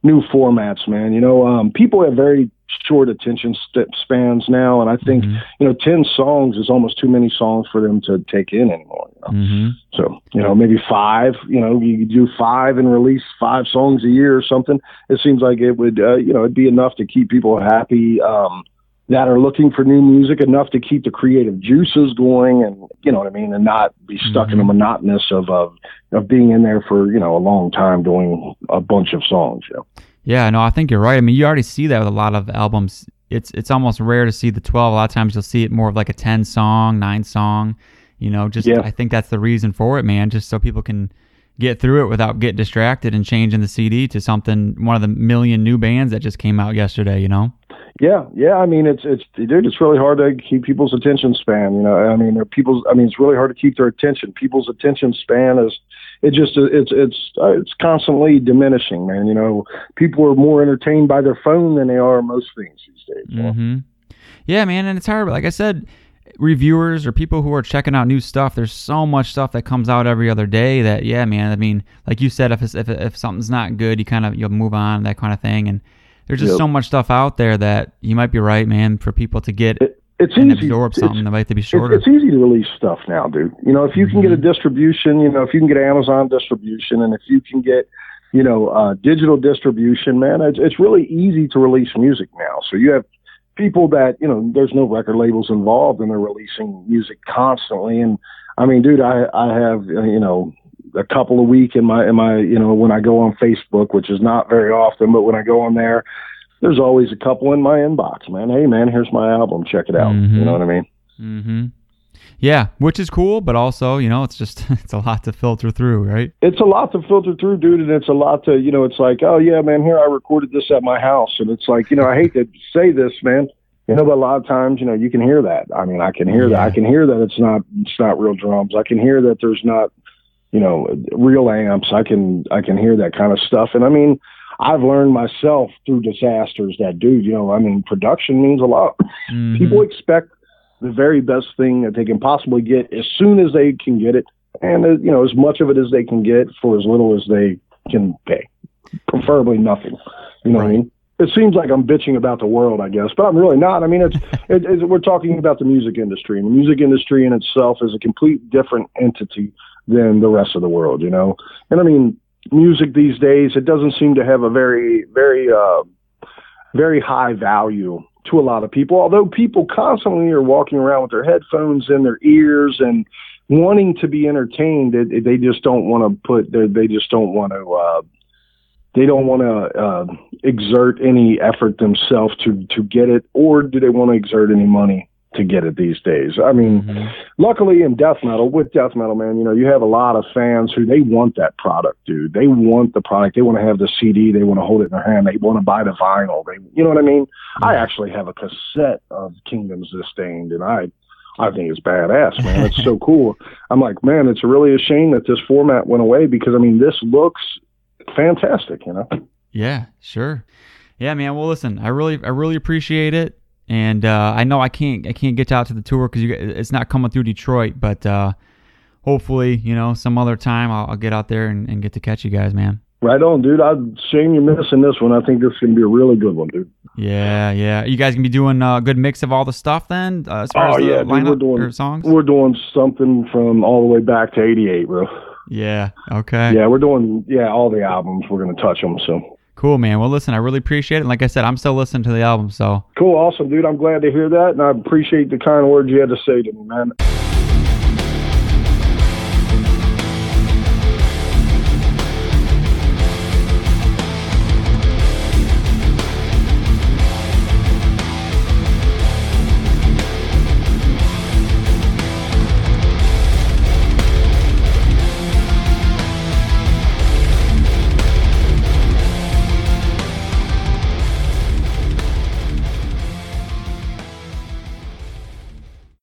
new formats, man. You know, um, people have very short attention spans now, and I think Mhm. you know ten songs is almost too many songs for them to take in anymore. You know? Mm-hmm. So, you know, maybe five, you know, you could do five and release five songs a year or something. It seems like it would, uh, you know, it'd be enough to keep people happy um, that are looking for new music, enough to keep the creative juices going and, you know what I mean, and not be stuck in mm-hmm. a monotonous of, of, of being in there for, you know, a long time doing a bunch of songs. You know? Yeah, no, I think you're right. I mean, you already see that with a lot of albums. It's it's almost rare to see the 12. A lot of times you'll see it more of like a 10 song, 9 song. You know, just Yeah. I think that's the reason for it, man, just so people can get through it without getting distracted and changing the CD to something one of the million new bands that just came out yesterday, you know. Yeah, yeah. I mean, it's it's dude. It's really hard to keep people's attention span. You know, I mean, people's. I mean, it's really hard to keep their attention. People's attention span is it just it's it's it's constantly diminishing, man. You know, people are more entertained by their phone than they are most things these days. Mm-hmm. Yeah, man, and it's hard. Like I said, reviewers or people who are checking out new stuff, there's so much stuff that comes out every other day that yeah, man. I mean, like you said, if if if something's not good, you kind of you'll move on, that kind of thing. And there's just Yep. so much stuff out there that you might be right, man, for people to get It, it's and easy. absorb It's- something that might have to be It's, shorter. it's easy to release stuff now, dude. You know, if you can get a Mm-hmm. distribution, you know, if you can get Amazon distribution, and if you can get, you know, uh, digital distribution, man, it's it's really easy to release music now. So you have people that you know, there's no record labels involved, and they're releasing music constantly. And I mean, dude, I I have uh, you know a couple a week in my in my you know when I go on Facebook, which is not very often, but when I go on there. There's always a couple in my inbox, man. Hey, man, here's my album. Check it out. Mhm. You know what I mean? mm-hmm. Yeah, which is cool, but also you know it's just it's a lot to filter through, right? it's a lot to filter through, dude, and it's a lot to, you know, it's like, oh yeah, man, here I recorded this at my house, and it's like, you know, I hate to say this, man, you know, but a lot of times, you know, you can hear that. I mean, I can hear that. I can hear that it's not, it's not real drums. I can hear that there's not, you know, real amps. I can, I can hear that kind of stuff, and I mean, I've learned myself through disasters that, dude, you know, I mean, production means a lot. Mhm. People expect the very best thing that they can possibly get as soon as they can get it and uh, you know as much of it as they can get for as little as they can pay, preferably nothing. You know what I mean? It seems like I'm bitching about the world, I guess, but I'm really not. I mean, it's it, it, we're talking about the music industry, and the music industry in itself is a complete different entity than the rest of the world. You know, and I mean, music these days it doesn't seem to have a very very uh, very high value to a lot of people. Although people constantly are walking around with their headphones in their ears and wanting to be entertained, it, they just don't want to put. They just don't want to. Uh, they don't want to uh, exert any effort themselves to to get it, or do they want to exert any money to get it these days? I mean, mm-hmm. luckily in death metal, with death metal, man, you know, you have a lot of fans who they want that product, dude. They want the product. They want to have the CD. They want to hold it in their hand. They want to buy the vinyl. They, you know what I mean? Mm-hmm. I actually have a cassette of Kingdoms Disdained, and I, I think it's badass, man. It's so cool. I'm like, man, it's really a shame that this format went away because I mean, this looks fantastic, you know. Yeah, sure. Yeah, man. Well, listen, I really, I really appreciate it, and uh, I know I can't, I can't get out to the tour because it's not coming through Detroit, but uh, hopefully, you know, some other time I'll, I'll get out there and, and get to catch you guys, man. Right on, dude. I'm shame you're missing this one. I think this is going to be a really good one, dude. Yeah, yeah. You guys gonna be doing a good mix of all the stuff then, uh, as far Oh as yeah, dude, we're doing songs. we're doing something from all the way back to '88, bro. Yeah. Okay. Yeah, we're doing yeah all the albums. We're going to touch them. So Cool, man. Well, listen, I really appreciate it. And like I said, I'm still listening to the album, so cool, awesome, dude. I'm glad to hear that, and I appreciate the kind words you had to say to me, man.